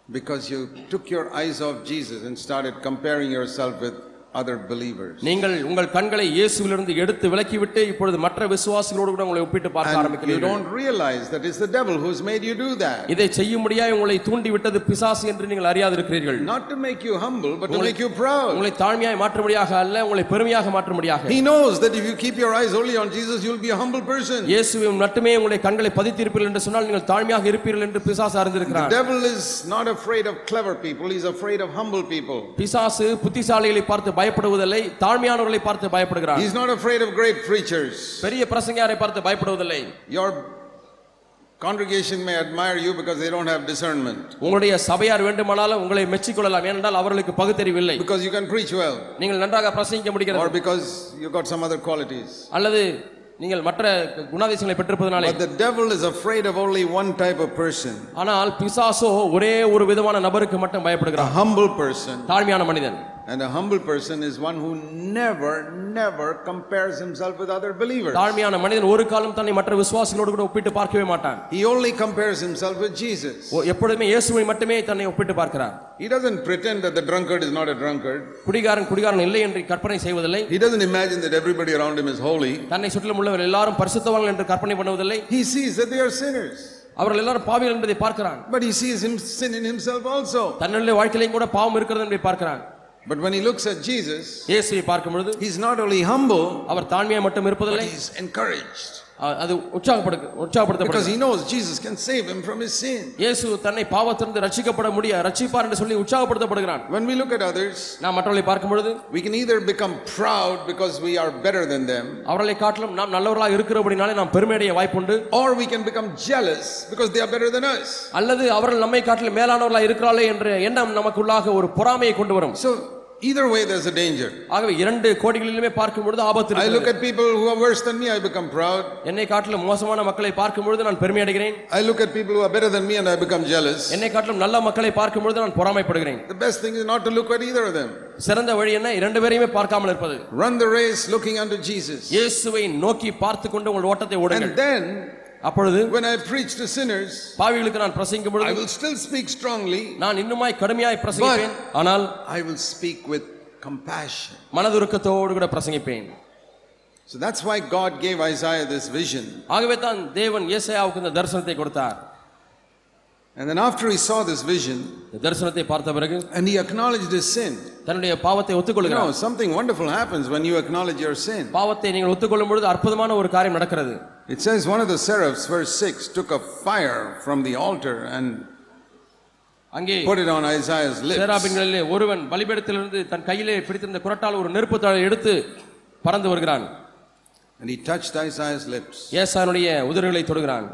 B: Because you took your eyes off Jesus and started comparing yourself with other believers.
C: நீங்கள் உங்கள் கண்களை இயேசுவிலிருந்து எடுத்து விலக்கிவிட்டு இப்பொழுது மற்ற விசுவாசிகளோடு கூட உங்களை ஒப்பிட்டு பார்க்க
B: And you
C: ஆரம்பிக்கிறீர்கள்
B: don't realize that it's the devil who's made you do that.
C: இதை செய்யும்படியாய் உங்களை தூண்டி விட்டது பிசாசு என்று நீங்கள் அறியாதிருக்கிறீர்கள்
B: Not to make you humble, but to make you proud.
C: உங்களை தாழ்மையாய் மாற்றும்படியாக அல்ல உங்களை பெருமையாக மாற்றும்படியாக
B: He knows that if you keep your eyes only on Jesus, you'll be a humble person.
C: இயேசுவை மட்டுமே உங்களுடைய கண்களை பதித்திருப்பீர்கள் என்று சொன்னால் நீங்கள் தாழ்மையாக இருப்பீர்கள் என்று பிசாசு அறிந்திருக்கிறார்
B: The devil is not afraid of clever people, he's afraid of humble people.
C: பிசாசு புத்திசாலிகளை பார்த்து பயப்படுவதில்லை தாழ்மையானவர்களை பார்த்து பயப்படுகிறார்
B: He's not afraid of great preachers.
C: பெரிய பிரசங்கியாரை பார்த்து பயப்படுவதில்லை
B: Your congregation may admire you because they don't have discernment,
C: உங்களுடைய சபையார் வேண்டுமானாலும் உங்களை மெச்சிக்கொள்ளலாம் ஏனென்றால் அவர்களுக்கு பகுத்தறிவில்லை
B: because you can preach well,
C: நீங்கள் நன்றாக பிரசங்கிக்க
B: or
C: முடிகிறது
B: because you got some other qualities.
C: அல்லது நீங்கள் மற்ற குணாதிசயங்களை பெற்றிருப்பதனாலே
B: But the devil is afraid of only one type of person
C: ஆனால் பிசாசோ ஒரே ஒரு விதமான நபருக்கு மட்டும்
B: a
C: பயப்படுகிறார்
B: humble person.
C: தாழ்மையான மனிதன்
B: And a humble person is one who never, never compares himself with other believers.
C: தாழ்மையான மனிதன் ஒரு காலம் தன்னை மற்ற விசுவாசிகளோடு கூட ஒப்பிட்டு பார்க்கவே மாட்டான்
B: He only compares himself with Jesus.
C: ஓ, எப்பொழுதுமே இயேசுவை மட்டுமே தன்னை ஒப்பிட்டு பார்க்கிறார்
B: He doesn't pretend that the drunkard is not a drunkard.
C: குடிகாரன் குடிகாரன் இல்லை என்று கற்பனை செய்வதில்லை
B: He doesn't imagine that everybody around him is holy.
C: தன்னை சுற்றிலும் உள்ளவர் எல்லாரும் பரிசுத்தவான்கள் என்று கற்பனை பண்ணுவதில்லை
B: He sees that they are sinners.
C: அவர்கள் எல்லாரும் பாவிகள் என்பதை பார்க்கிறான்
B: But he sees him sin in himself also.
C: தன்னுடைய வாழ்க்கையிலும் கூட பாவம் இருக்கிறது என்பதை பார்க்கிறான்
B: But when he looks at Jesus,
C: இயேசுவை பார்க்கும் பொழுது
B: he's not only humble,
C: அவர் தாழ்மையா மட்டும்
B: but
C: இருப்பதில்லை
B: he's encouraged.
C: அ- அது உற்சாகப்படு
B: Because
C: உற்சாகப்படுத்தப்படுகிறது
B: he knows Jesus can save him from his sin.
C: இயேசு தன்னை பாவத்திலிருந்து ரட்சிக்கப்பட முடிய ரட்சிப்பார் என்று சொல்லி உற்சாகப்படுத்தப்படுகிறான்
B: When we look at others,
C: நாம் மற்றவர்களை பார்க்கும் பொழுது
B: we can either become proud because we are better than them,
C: அவர்களை காட்டிலும் நாம் நல்லவர்களாக இருக்கிறபடினாலே நாம் பெருமையடைய வாய்ப்புண்டு
B: or we can become jealous because they are better than us.
C: அல்லது அவர்கள் நம்மை காட்டிலும் மேலானவர்களாக இருக்கிறார்களே என்ற எண்ணம் நமக்குள்ளாக ஒரு பொறாமையை கொண்டு வரும்
B: So, either way, there's a danger.
C: ஆகவே இரண்டு கோடிகளிலுமே பார்க்கும் பொழுது ஆபத்து
B: I look
C: இருக்கிறது.
B: at people who are worse than me, I become proud.
C: என்னை காட்டிலும் மோசமான மக்களை பார்க்கும் பொழுது நான் பெருமை அடைகிறேன்
B: I look at people who are better than me and I become jealous.
C: என்னை காட்டிலும் நல்ல மக்களை பார்க்கும் பொழுது நான் பொறாமைப்படுகிறேன்
B: The best thing is not to look at either of them.
C: சிறந்த வழி என்ன இரண்டு பேரையுமே பார்க்காமல் இருப்பது
B: Run the race looking unto Jesus.
C: இயேசுவை நோக்கி பார்த்து கொண்டு உங்கள் ஓட்டத்தை ஓடுங்கள்
B: And then,
C: அப்பொழுது
B: when I preach to sinners,
C: பாவிகளுக்கு நான் பிரசங்கிக்கும்
B: I
C: பொழுது
B: will still speak strongly,
C: நான் இன்னுமாய் கடுமையாய் பிரசங்கிப்பேன் ஆனால்
B: I will speak with compassion.
C: மனதுருக்கத்தோடு கூட பிரசங்கிப்பேன்
B: So that's why God gave Isaiah this vision.
C: ஆகவே தான் தேவன் ஏசாயாவுக்கு இந்த தரிசனத்தை கொடுத்தார்
B: And then after he saw this vision
C: இந்த தரிசனத்தை பார்த்த பிறகு
B: and he acknowledged his sin,
C: தன்னுடைய பாவத்தை
B: you
C: ஒத்துக்கொள்கிறார்
B: know, something wonderful happens when you acknowledge your sin.
C: பாவத்தை நீங்கள் ஒத்துக்கொள்ளும் பொழுது அற்புதமான ஒரு காரியம் நடக்கிறது
B: It says one of the seraphs, verse 6, took a fire from the altar and
C: அங்கே
B: put it on Isaiah's lips.
C: சேராபின்களிலே ஒருவன் பலிபீடத்திலிருந்து தன் கையிலே பிடித்திருந்த குரட்டால் ஒரு நெருப்பு தாழை எடுத்து பறந்து வருகிறான்
B: And he touched Isaiah's lips.
C: ஏசானுடைய உதடுகளை தொடுகிறான்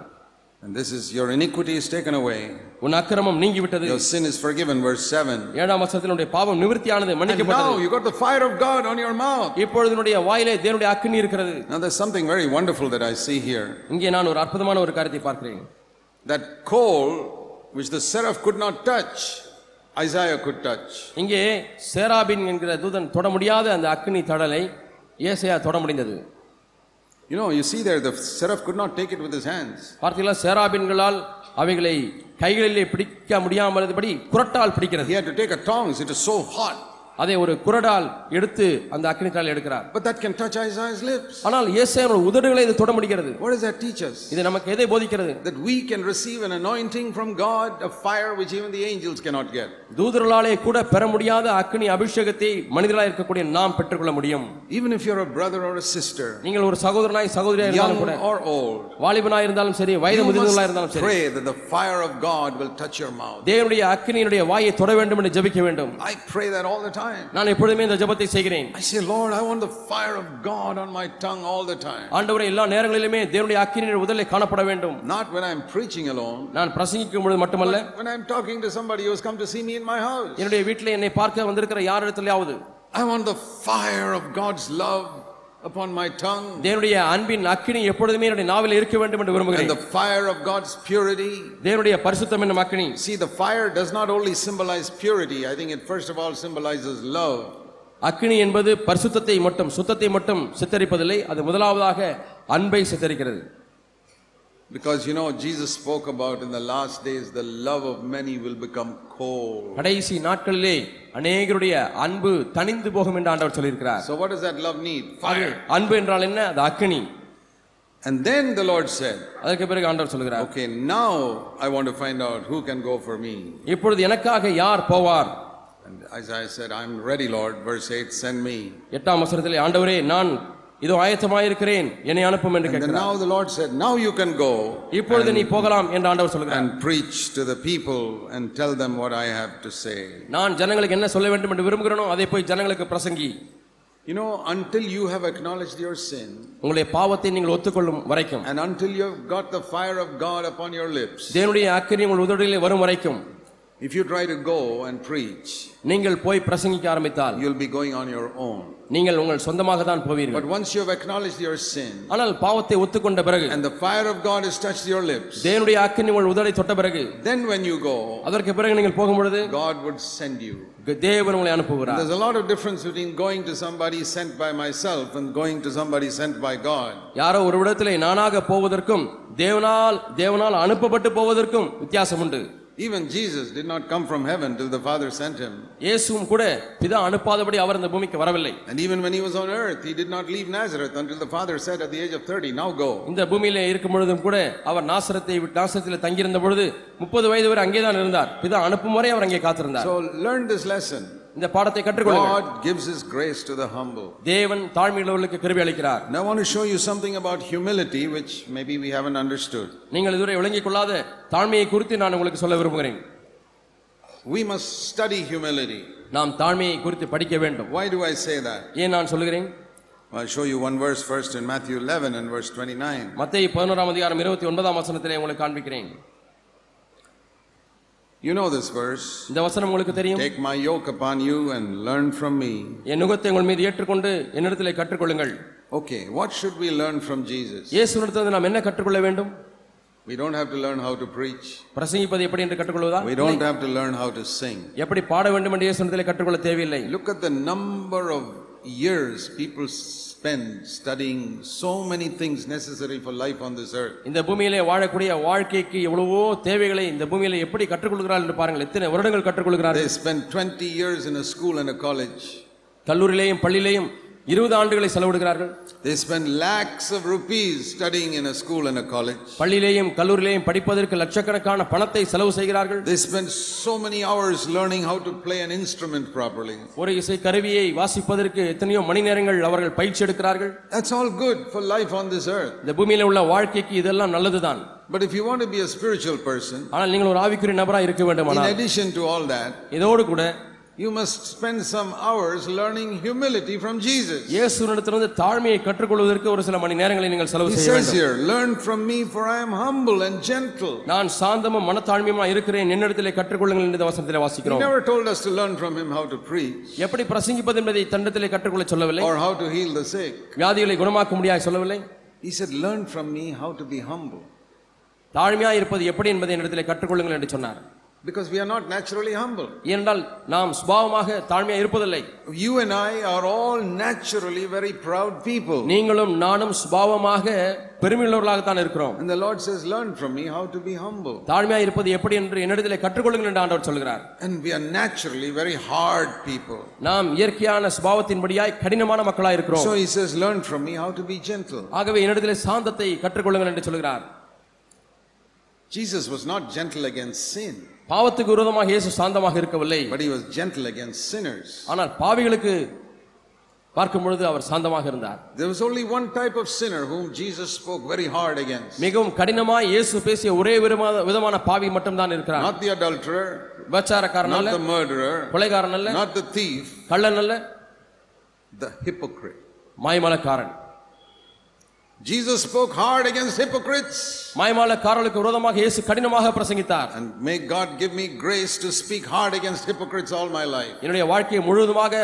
B: And this is your iniquity is taken away.
C: உன் அக்கிரமம் நீங்கிவிட்டது
B: Your sin is forgiven, verse 7.
C: ஏழாம் வருஷத்தினுடைய பாவம் நிவர்த்தியானது
B: And
C: மன்னிக்கப்பட்டது
B: now you got the fire of God on your mouth.
C: இப்பொழுது என்னுடைய வாயிலே தேவனுடைய அக்கினி இருக்கிறது
B: Now there's something very wonderful that I see here.
C: இங்கே நான் ஒரு அற்புதமான ஒரு காரியத்தை பார்க்கிறேன்
B: That coal which the seraph could not touch, Isaiah could touch.
C: இங்கே சேராபின் என்கிற தூதன் தொட முடியாத அந்த அக்கினி தடலை ஏசையா தொட முடிந்தது
B: You know, you see there, the seraph could not take it with his hands.
C: பார்த்தீங்களா சேராபின்களால் அவைகளை கைகளிலே பிடிக்க முடியாமலபடி குரட்டால் பிடிக்கிறது
B: He had to take a tongs, it is so hot.
C: அதை ஒரு குரடால் எடுத்து அந்த அக்கினி தாள் எடுக்கிறார்
B: But that can touch Isaiah's lips.
C: ஆனால் ஏசாயாவோட உதடுகளை இது தொட முடிகிறது
B: What does that teach us?
C: இது நமக்கு எதை போதிக்கிறது
B: That we can receive an anointing from God, a fire which even the angels cannot get.
C: தூதர்களாலே கூட பெற முடியாத அக்கினி அபிஷேகத்தை மனிதர்களாக இருக்கக்கூடிய நாம் பெற்றுக்கொள்ள முடியும்
B: Even if you're a brother or a sister,
C: நீங்கள் ஒரு சகோதரனாய் சகோதரியா இருந்தாலும்
B: young
C: கூட
B: or old,
C: வாலிபனாய் இருந்தாலும் சரி வயது
B: you
C: முதிர்ந்தவர்களாக இருந்தாலும்
B: must
C: சரி
B: pray that the fire of God will touch your mouth.
C: தேவனுடைய அக்கினியினுடைய வாயை தொட வேண்டும் என்று ஜெபிக்க வேண்டும்
B: I pray that all the time.
C: நான் எப்பொழுதுமே இந்த ஜெபத்தை செய்கிறேன்
B: I say, Lord, I want the fire of God on my tongue all the time.
C: ஆண்டவரே எல்லா நேரங்களிலுமே தேவனுடைய அக்கினியின் உதலை காணப்பட வேண்டும்
B: Not when I'm preaching alone,
C: நான் பிரசங்கிக்கும் பொழுது மட்டுமல்ல
B: but when I'm talking to somebody who's come to see me in my house.
C: என்னுடைய வீட்டில் என்னை பார்க்க வந்திருக்கிற யார் இடத்துலயாவது
B: I want the fire of God's love upon my tongue.
C: தேவனுடைய அன்பின் அக்கினி எப்பொழுதுமே என்னுடைய நாவில் இருக்க வேண்டும் என்று விரும்புகிறேன்.
B: the fire of God's purity.
C: தேவனுடைய பரிசுத்தம் என்னும் அக்கினி.
B: See, the fire does not only symbolize purity, I think it first of all symbolizes love.
C: அக்கினி என்பது பரிசுத்தத்தை மட்டும் சுத்தத்தை மட்டும் சித்தரிப்பதில்லை அது முதலாவதாக அன்பை சித்தரிக்கிறது.
B: Because you know, Jesus spoke about in the last days the love of many will become cold.
C: கடைசி நாட்களிலே அநேகருடைய அன்பு தணிந்து போகும் என்று ஆண்டவர் சொல்லியிருக்கிறார்
B: So, what does that love need?
C: அது
B: Fire.
C: அன்பு என்றால் என்ன அது அக்கினி
B: And then the Lord said,
C: அதற்கு பிறகு ஆண்டவர் சொல்கிறார்
B: Okay, now I want to find out who can go for me.
C: இப்பொழுது எனக்காக யார் போவார்
B: And as I said, I'm ready, Lord. Verse 8, send me.
C: எட்டாம் வசனத்திலே ஆண்டவரே நான் இதோ ஆயத்தமாயிருக்கிறேன் என்னை அனுப்பும் என்று
B: And then
C: கேட்கிறார்
B: now the Lord said, Now you can go
C: இப்பொழுது நீ போகலாம் என்று ஆண்டவர் சொல்கிறார்
B: and preach to the people and tell them what I have to say.
C: நான் ஜனங்களுக்கு என்ன சொல்ல வேண்டும் என்று விரும்புகிறேனோ அதை போய் ஜனங்களுக்கு பிரசங்கி
B: You know, until you have acknowledged your sin
C: உங்களுடைய பாவத்தை நீங்கள் ஒத்துக்கொள்ளும் வரைக்கும்
B: and until you have got the fire of God upon your lips,
C: தேவனுடைய அக்கினி உங்கள் உதடுகளிலே வரும் வரைக்கும்
B: if you try to go and preach,
C: நீங்கள் போய் பிரசங்கிக்க ஆரம்பித்தால்
B: you'll be going on your own.
C: நீங்கள் உங்கள் சொந்தமாக தான் போவீர்கள்
B: But once you have acknowledged your sin
C: ஆனால் பாவத்தை ஒத்துக்கொண்ட பிறகு
B: and the fire of God has touched your lips,
C: தேவனுடைய அக்கினி உங்கள் உதடை தொட்ட பிறகு
B: then when you go,
C: அதற்கு பிறகு நீங்கள் போகும் பொழுது
B: God would send you.
C: தேவன் உங்களை அனுப்புகிறார்
B: There's a lot of difference between going to somebody sent by myself and going to somebody sent by God.
C: யாரோ ஒரு இடத்திலே நானாக போவதற்கும் தேவனால் தேவனால் அனுப்பப்பட்டு போவதற்கும் வித்தியாசம் உண்டு
B: Even Jesus did not come from heaven till the Father sent him.
C: இயேசுவும் கூட பிதா அனுப்பாதபடி அவர் இந்த பூமிக்கு வரவில்லை
B: And even when he was on earth, he did not leave Nazareth until the Father said at the age of 30, Now go.
C: இந்த பூமியிலே இருக்கும் பொழுதும் கூட அவர் நாசரத்தை விட்டு நாசரத்தில் தங்கியிருந்த பொழுது முப்பது வயது வரை அங்கேதான் இருந்தார் பிதா அனுப்பும் வரை அவர் அங்கே காத்திருந்தார்
B: So learn this lesson.
C: இந்த பாடத்தை கற்றுக்கொள்ளுங்கள்
B: God gives his grace to the humble.
C: தேவன் தாழ்மையுள்ளவர்களுக்கு கிருபை அளிக்கிறார்
B: Now I want to show you something about humility which maybe we haven't understood.
C: நீங்கள் இதுவரை விளங்கிக் கொள்ளாத தாழ்மையை குறித்து நான் உங்களுக்கு சொல்ல விரும்புகிறேன்
B: We must study humility.
C: நாம் தாழ்மையை குறித்து படிக்க வேண்டும்
B: Why do I say that?
C: ஏன் நான் சொல்லுகிறேன்
B: I'll show you one verse first in Matthew 11 and verse 29.
C: மத்திய பதினோராம் அதிகாரம் இருபத்தி ஒன்பதாம் வசனத்திலே உங்களுக்கு காண்பிக்கிறேன்
B: You know this verse.
C: இந்த வசனம் உங்களுக்கு தெரியும்
B: Take my yoke upon you and learn from me.
C: என் நுகத்தை உங்கள் மீது ஏற்றுக்கொண்டு என்னிடத்திலே கற்றுக்கொள்ளுங்கள்
B: Okay, what should we learn from Jesus?
C: இயேசுனிடத்திலிருந்து நாம் என்ன கற்றுக்கொள்ள வேண்டும்
B: We don't have to learn how to preach.
C: பிரசங்கிப்பது எப்படி என்று கற்றுக்கொள்வதா
B: We don't have to learn how to sing.
C: எப்படி பாட வேண்டும் என்று இயேசுனிடத்திலே கற்றுக்கொள்ள தேவையில்லை
B: Look at the number of years people spend studying so many things necessary for life on this earth.
C: இந்த பூமியிலே வாழக்கூடிய வாழ்க்கைக்கு எவ்வளவோ தேவைகளை இந்த பூமியிலே எப்படி கற்றுக்கொள்கிறார்கள் என்று பாருங்கள் எத்தனை வருடங்கள் கற்றுக்கொள்கிறார்கள்
B: They spend 20 years in a school and a college.
C: கல்லூரியிலேயும் பள்ளியிலேயும் இருபது ஆண்டுகளை செலவிடுகிறார்கள்
B: They spend lakhs of rupees studying in a school and a college.
C: பள்ளியிலேயும் கல்லூரியிலேயும் படிப்பதற்கு லட்சக்கணக்கான பணத்தை செலவு செய்கிறார்கள்
B: They spend so many hours learning how to play an instrument properly.
C: ஒரு இசை கருவியை வாசிப்பதற்கு எத்தனையோ மணி நேரங்கள் அவர்கள் பயிற்சி எடுக்கிறார்கள்
B: That's all good for life on this earth.
C: இந்த பூமியில உள்ள வாழ்க்கைக்கு இதெல்லாம் நல்லதுதான்
B: But if you want to be a spiritual person,
C: ஆனால் நீங்கள் ஒரு ஆவிக்குரிய நபரா இருக்க
B: in
C: வேண்டுமானால்
B: addition to all that,
C: இதோடு கூட
B: you must spend some hours learning humility from Jesus.
C: இயேசுனிடத்திலிருந்து தாழ்மையை கற்றுக்கொள்வதற்கு ஒரு சில மணி நேரங்களை நீங்கள் செலவு
B: He
C: செய்ய
B: says
C: வேண்டும்
B: here, Learn from me, for I am humble and gentle.
C: நான் சாந்தமும் மனத்தாழ்மையுமா இருக்கிறேன் என்னிடத்திலே கற்றுக்கொள்ளுங்கள் என்று இந்த வசனத்திலே
B: He
C: வாசிக்கிறோம்
B: never told us to learn from him how to preach
C: எப்படி பிரசங்கிப்பது என்பதை தண்டத்திலே கற்றுக்கொள்ள சொல்லவில்லை
B: or how to heal the sick.
C: வியாதிகளை குணமாக்க முடியாது சொல்லவில்லை
B: He said, Learn from me how to be humble.
C: தாழ்மையா இருப்பது எப்படி என்பதை என்னிடத்திலே கற்றுக்கொள்ளுங்கள் என்று சொன்னார்
B: Because we are not naturally humble.
C: ஏனென்றால் நாம் சுபாவமாக தாழ்மையா இருப்பதில்லை
B: You and I are all naturally very proud people.
C: நீங்களும் நானும் சுபாவமாக பெருமையுள்ளவர்களாகத்தான் இருக்கிறோம்
B: And the Lord says, Learn from me how to be humble.
C: தாழ்மையா இருப்பது எப்படி என்று என்னிடத்திலே கற்றுக்கொள்ளுங்கள் என்று ஆண்டவர் சொல்கிறார்
B: And we are naturally very hard people.
C: நாம் இயற்கையான சுபாவத்தின்படியாய் கடினமான மக்களாய் இருக்கிறோம்
B: So he says, Learn from me how to be gentle.
C: ஆகவே என்னிடத்திலே சாந்தத்தை கற்றுக்கொள்ளுங்கள் என்று சொல்கிறார்
B: Jesus was not gentle against sin,
C: பாவத்துக்கு விரோதமாக இயேசு சாந்தமாக இருக்கவில்லை
B: but he was gentle against sinners.
C: ஆனால் பாவிகளுக்கு பார்க்கும் பொழுது அவர் சாந்தமாக இருந்தார்
B: There was only one type of sinner whom Jesus spoke very hard against.
C: மிகவும் கடினமாய் இயேசு பேசிய ஒரே விதமான பாவி மட்டும்தான் இருக்கிறார்
B: Not the adulterer,
C: விபச்சாரக்காரன்
B: not
C: அல்ல
B: the murderer,
C: கொலைகாரன் அல்ல
B: not the thief,
C: கள்ளன் அல்ல
B: the hypocrite.
C: மாய்மாலக்காரன்
B: Jesus spoke hard against hypocrites.
C: மாய்மாலக்காரர்களுக்கு விரோதமாக இயேசு கடினமாக பிரசங்கித்தார்
B: And may God give me grace to speak hard against hypocrites all my life.
C: என்னுடைய வாழ்க்கையை முழுவதுமாக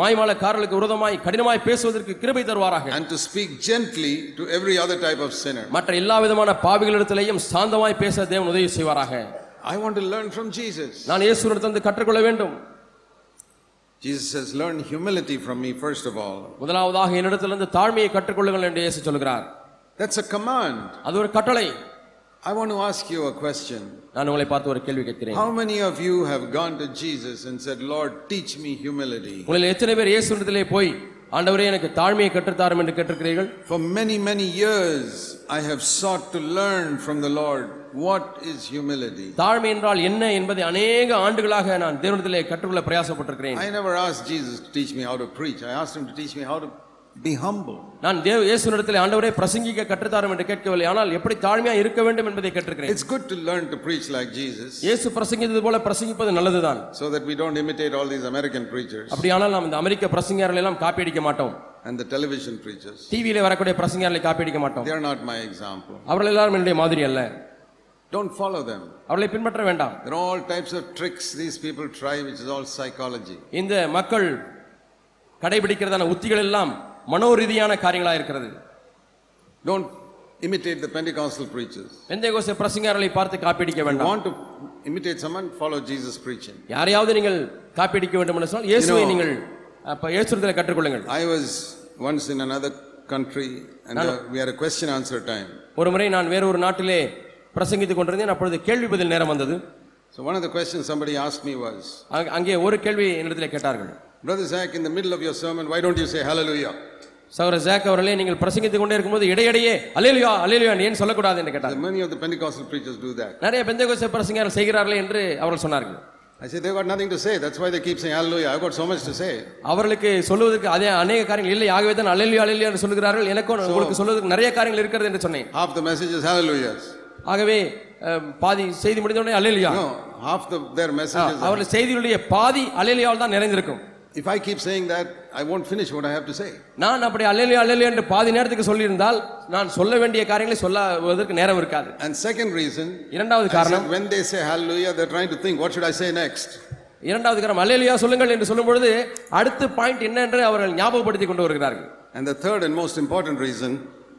C: மாய்மாலக்காரர்களுக்கு விரோதமாய் கடினமாய் பேசுவதற்கு கிருபை தருவாராக
B: And to speak gently to every other type of sinner.
C: மற்ற எல்லா விதமான பாவிகளிடத்திலேயும் சாந்தமாய் பேச தேவன் உதவி செய்வாராக
B: I want to learn from Jesus.
C: நான் இயேசுவிடத்திலிருந்து கற்றுக்கொள்ள வேண்டும்
B: Jesus says, Learn humility from me, first of all.
C: முதலாவதாக என்னிடத்திலிருந்து தாழ்மையை கற்றுக்கொள்ளுங்கள் என்று இயேசு சொல்கிறார்
B: That's a command.
C: அது ஒரு கட்டளை
B: I want to ask you a question.
C: நான் உங்களை பார்த்து ஒரு கேள்வி கேட்கிறேன்
B: How many of you have gone to Jesus and said, Lord, teach me humility?
C: உங்களில் எத்தனை பேர் இயேசுவிடத்திலே போய் ஆண்டவரே எனக்கு தாழ்மையை கற்றுத்தாரும் என்று கேட்டிருக்கிறீர்கள்
B: For many, many years, I have sought to learn from the Lord what is humility.
C: தாழ்மை என்றால் என்ன என்பதை அநேக ஆண்டுகளாக நான் தேவனிடத்திலே கற்றுக்கொள்ள பிரயாசப்பட்டிருக்கிறேன்
B: I never asked Jesus to teach me how to preach. I asked him to teach me how to be humble.
C: நான் தேவ இயேசுவிடத்திலே ஆண்டவரே பிரசங்கிக்க கற்றுத்தாரும் என்று கேட்கவில்லை ஆனால் எப்படி தாழ்மையா இருக்க வேண்டும் என்பதை கேட்டிருக்கிறேன்
B: It's good to learn to preach like Jesus
C: இயேசு பிரசங்கித்தது போல பிரசங்கிப்பது நல்லதுதான்
B: so that we don't imitate all these American preachers
C: அப்படியானால் நாம் இந்த அமெரிக்க பிரசங்கியார்கள் எல்லாம் காப்பி அடிக்க மாட்டோம்
B: and the television preachers.
C: டிவியில வரக்கூடிய பிரசங்கியார்களை காப்பி அடிக்க மாட்டோம்
B: They are not my example.
C: அவர்கள் எல்லாரும் என்னுடைய மாதிரி அல்ல
B: Don't follow them.
C: அவர்களை பின்பற்ற வேண்டாம்
B: There are all types of tricks these people try, which is all psychology.
C: இந்த மக்கள் கடைபிடிக்கிறதான உத்திகள் எல்லாம் மனோரீதியான காரியங்களா இருக்கிறது
B: Don't imitate the Pentecostal preachers.
C: Pentecost பிரசங்கியார்களை பார்த்து காப்பி அடிக்க
B: If you
C: வேண்டாம்
B: want to imitate someone, follow Jesus' preaching.
C: யாரையாவது நீங்கள் காப்பி அடிக்க வேண்டும் என்று சொன்னால் இயேசுவை நீங்கள் அப்ப இயேசுரத்தில் கற்றுக்கொள்ளுங்கள்
B: I was once in another country and uh, we had a question answer time.
C: ஒரு முறை நான் வேற ஒரு நாட்டிலே பிரசங்கித்துக் கொண்டிருந்தேன் அப்பொழுது கேள்வி பதில் நேரம் வந்தது
B: So one of the questions somebody asked me was,
C: அங்க- ஒரு கேள்வி என்னிடத்தில் கேட்டார்கள்
B: Brother Zach, in the middle of your sermon, why don't you say hallelujah?
C: சகோதர ஜாக் அவர்களே நீங்கள் பிரசங்கித்துக் கொண்டே இருக்கும்போது இடையிடையே அலேலியா அலேலியா ஏன் சொல்லக்கூடாது என்று கேட்டார்
B: Many of the Pentecostal preachers do that.
C: நிறைய பெந்தேகோஸ்தே பிரசங்கியார்கள் செய்கிறார்களே என்று அவர்கள் சொன்னார்கள்
B: I said, they've got nothing to say. That's why they keep saying hallelujah. I've got so much to say.
C: அவர்களுக்கு சொல்லுவதற்கு அதே அநேக காரியங்கள் இல்லை ஆகவே தான் அலேலியா அலேலியா என்று சொல்லுகிறார்கள் எனக்கும் உங்களுக்கு சொல்வதற்கு நிறைய காரியங்கள் இருக்கிறது என்று சொன்னேன்
B: Half the message is hallelujahs.
C: ஆகவே பாதி செய்தி முடிந்த உடனே அலேலியா
B: the, their message is.
C: அவர்கள் செய்திகளுடைய பாதி அலேலியாவில் தான் நிறைந்திருக்கும்
B: If I keep saying that, I won't finish what I have to say.
C: நான் அப்படி அல்லேலியா அல்லேலியா என்று பாதி நேரத்துக்கு சொல்லியிருந்தால் நான் சொல்ல வேண்டிய காரியங்களை சொல்லுவதற்கு நேரம் இருக்காது
B: And second reason,
C: இரண்டாவது காரணம்
B: when they say hallelujah, they're trying to think, what should I say next?
C: இரண்டாவது காரணம் அல்லேலியா சொல்லுங்கள் என்று சொல்லும் பொழுது அடுத்த பாயிண்ட் என்ன என்று அவர்கள் ஞாபகப்படுத்தி கொண்டு வருகிறார்கள்
B: And the third and most important reason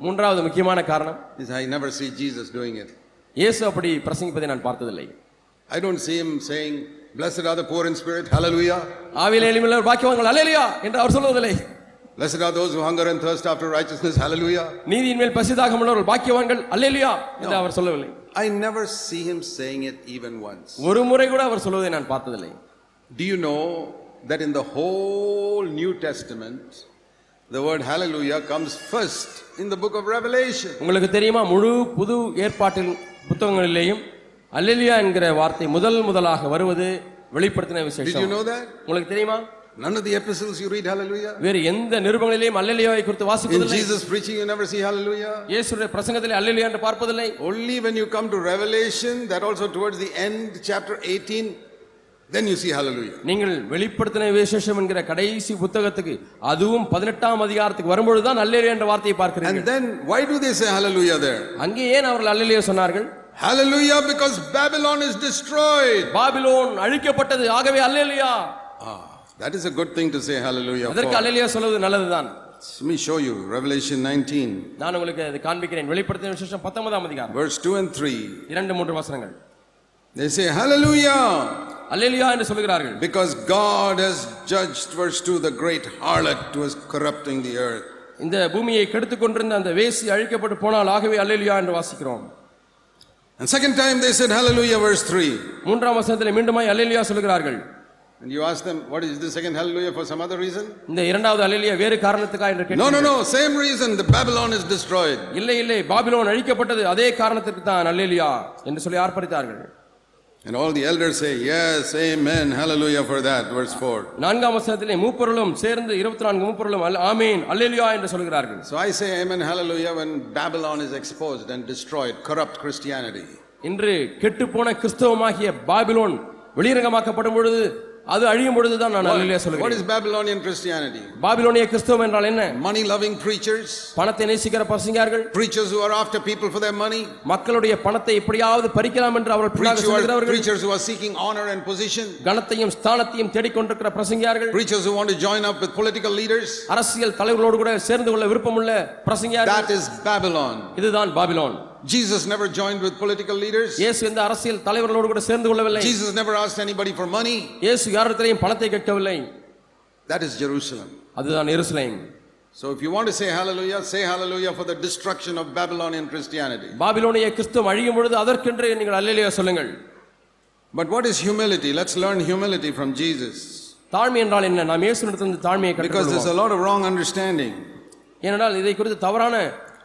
C: மூன்றாவது முக்கியமான காரணம்
B: is I never see Jesus doing it.
C: இயேசு அப்படி பிரசங்கிப்பதை நான் பார்த்ததில்லை
B: I don't see him saying, Blessed are the poor in spirit, hallelujah.
C: ஆவியில் எளிமையுள்ளவர் பாக்கியவான்கள் அல்லேலியா என்று அவர் சொல்வதில்லை
B: Blessed are those who hunger and thirst after righteousness, hallelujah.
C: நீதியின் மேல் பசிதாக உள்ளவர்கள் பாக்கியவான்கள் அல்லேலியா என்று அவர் சொல்லவில்லை
B: I never see him saying it even once.
C: ஒரு முறை கூட அவர் சொல்வதை நான் பார்த்ததில்லை
B: Do you know that in the whole New Testament, the word hallelujah comes first in the book of Revelation?
C: உங்களுக்கு தெரியுமா முழு புது ஏற்பாட்டில் புத்தகங்களிலேயும் அல்லேலியா என்கிற வார்த்தை முதல் முதலாக வருவது வெளிப்படுத்தின
B: Did you
C: விசேஷம்
B: know that?
C: உங்களுக்கு தெரியுமா
B: None of the epistles you read hallelujah.
C: வேறு எந்த நிருபங்களிலேயும் அல்லேலியாவை குறித்து
B: In
C: வாசிப்பதில்லை
B: Jesus' preaching, you never see hallelujah.
C: இயேசுடைய பிரசங்கத்திலே அல்லேலியா என்று பார்ப்பதில்லை
B: Only when you come to Revelation, that also towards the end, chapter 18, then you see hallelujah.
C: நீங்கள் வெளிப்படுத்தின விசேஷம் என்கிற கடைசி புத்தகத்துக்கு அதுவும் பதினெட்டாம் அதிகாரத்துக்கு வரும்பொழுதுதான் அல்லேலியா என்ற வார்த்தையை பார்க்கிறீர்கள்
B: And then, why do they say hallelujah there?
C: அங்கே ஏன் அவர்கள் அல்லேலியா சொன்னார்கள்
B: Hallelujah, because Babylon is destroyed.
C: Babylon அழிக்கப்பட்டது ஆகவே அல்லேலியா
B: Ah, that is a good thing to say hallelujah.
C: அதற்கு. அல்லேலியா சொல்வது நல்லதுதான்
B: Let me show you Revelation 19,
C: நான் உங்களுக்கு அதை காண்பிக்கிறேன் வெளிப்படுத்தின விசேஷம் பத்தொன்பதாம் அதிகாரம்
B: verse 2 and 3.
C: இரண்டு மூன்று வசனங்கள்
B: They say, Hallelujah,
C: அல்லேலியா என்று சொல்கிறார்கள்
B: because God has judged, verse 2, the great harlot who was corrupting the earth.
C: இந்த பூமியை கெடுத்துக் கொண்டிருந்த அந்த வேசி அழிக்கப்பட்டு போனால் ஆகவே அல்லேலியா என்று வாசிக்கிறோம்
B: And second time they said, Hallelujah, verse 3.
C: மூன்றாம் வசனத்தில் மீண்டுமாய் அல்லேலியா சொல்கிறார்கள்
B: And you ask them, What is the second hallelujah for some other reason?
C: இந்த இரண்டாவது அல்லேலியா வேறு காரணத்துக்கா என்று
B: No,
C: கேட்டு
B: no, no, same reason. The Babylon is destroyed.
C: இல்லை இல்லை பாபிலோன் அழிக்கப்பட்டது அதே காரணத்திற்கு தான் அல்லேலியா என்று சொல்லி ஆர்ப்பரித்தார்கள்
B: And all the elders say, Yes, amen, hallelujah for that, verse 4.
C: நான்காம் வசனத்திலே மூப்பொருளும் சேர்ந்து இருபத்தி நான்கு மூப்பொருளும் அல்- ஆமீன் அல்லேலியா என்று சொல்கிறார்கள்
B: So I say amen, hallelujah when Babylon is exposed and destroyed, corrupt Christianity.
C: இன்று கெட்டுப்போன கிறிஸ்தவமாகிய பாபிலோன் வெளிரங்கமாக்கப்படும் பொழுது அது அழியும் பொழுதுதான் நான் அல்லேலியா
B: What
C: சொல்கிறேன்
B: is Babylonian Christianity?
C: பாபிலோனிய கிறிஸ்தவம் என்றால் என்ன
B: Money loving preachers,
C: பணத்தை நேசிக்கிற பசங்கார்கள்
B: preachers who are after people for their money,
C: மக்களுடைய பணத்தை எப்படியாவது பறிக்கலாம் என்று அவர்கள் பின்னாக
B: preachers who are,
C: சொல்கிறவர்கள்
B: preachers who are seeking honor and position,
C: கனத்தையும் ஸ்தானத்தையும் தேடிக்கொண்டிருக்கிற பிரசங்கியார்கள்
B: preachers who want to join up with political leaders.
C: அரசியல் தலைவர்களோடு கூட சேர்ந்து கொள்ள விருப்பமுள்ள பிரசங்கியார்கள்
B: That is Babylon.
C: இதுதான் Babylon
B: Jesus never joined with political leaders.
C: இயேசு எந்த அரசியல் தலைவர்களோடு கூட சேர்ந்து கொள்ளவில்லை
B: Jesus never asked anybody for money.
C: இயேசு யாரிடத்திலையும் பணத்தை கேட்கவில்லை
B: That is Jerusalem.
C: அதுதான் எருசலேம்
B: So if you want to say hallelujah, say hallelujah for the destruction of Babylonian Christianity.
C: பாபிலோனிய கிறிஸ்துவம் அழியும் பொழுது அதற்கென்று நீங்கள் அல்லேலியா சொல்லுங்கள்
B: But what is humility? Let's learn humility from Jesus.
C: தாழ்மை என்றால் என்ன நாம் இயேசுவிடத்திலிருந்து தாழ்மையை
B: Because there's
C: கற்றுக்கொள்வோம்
B: a lot of wrong understanding.
C: ஏனென்றால் இதை குறித்து தவறான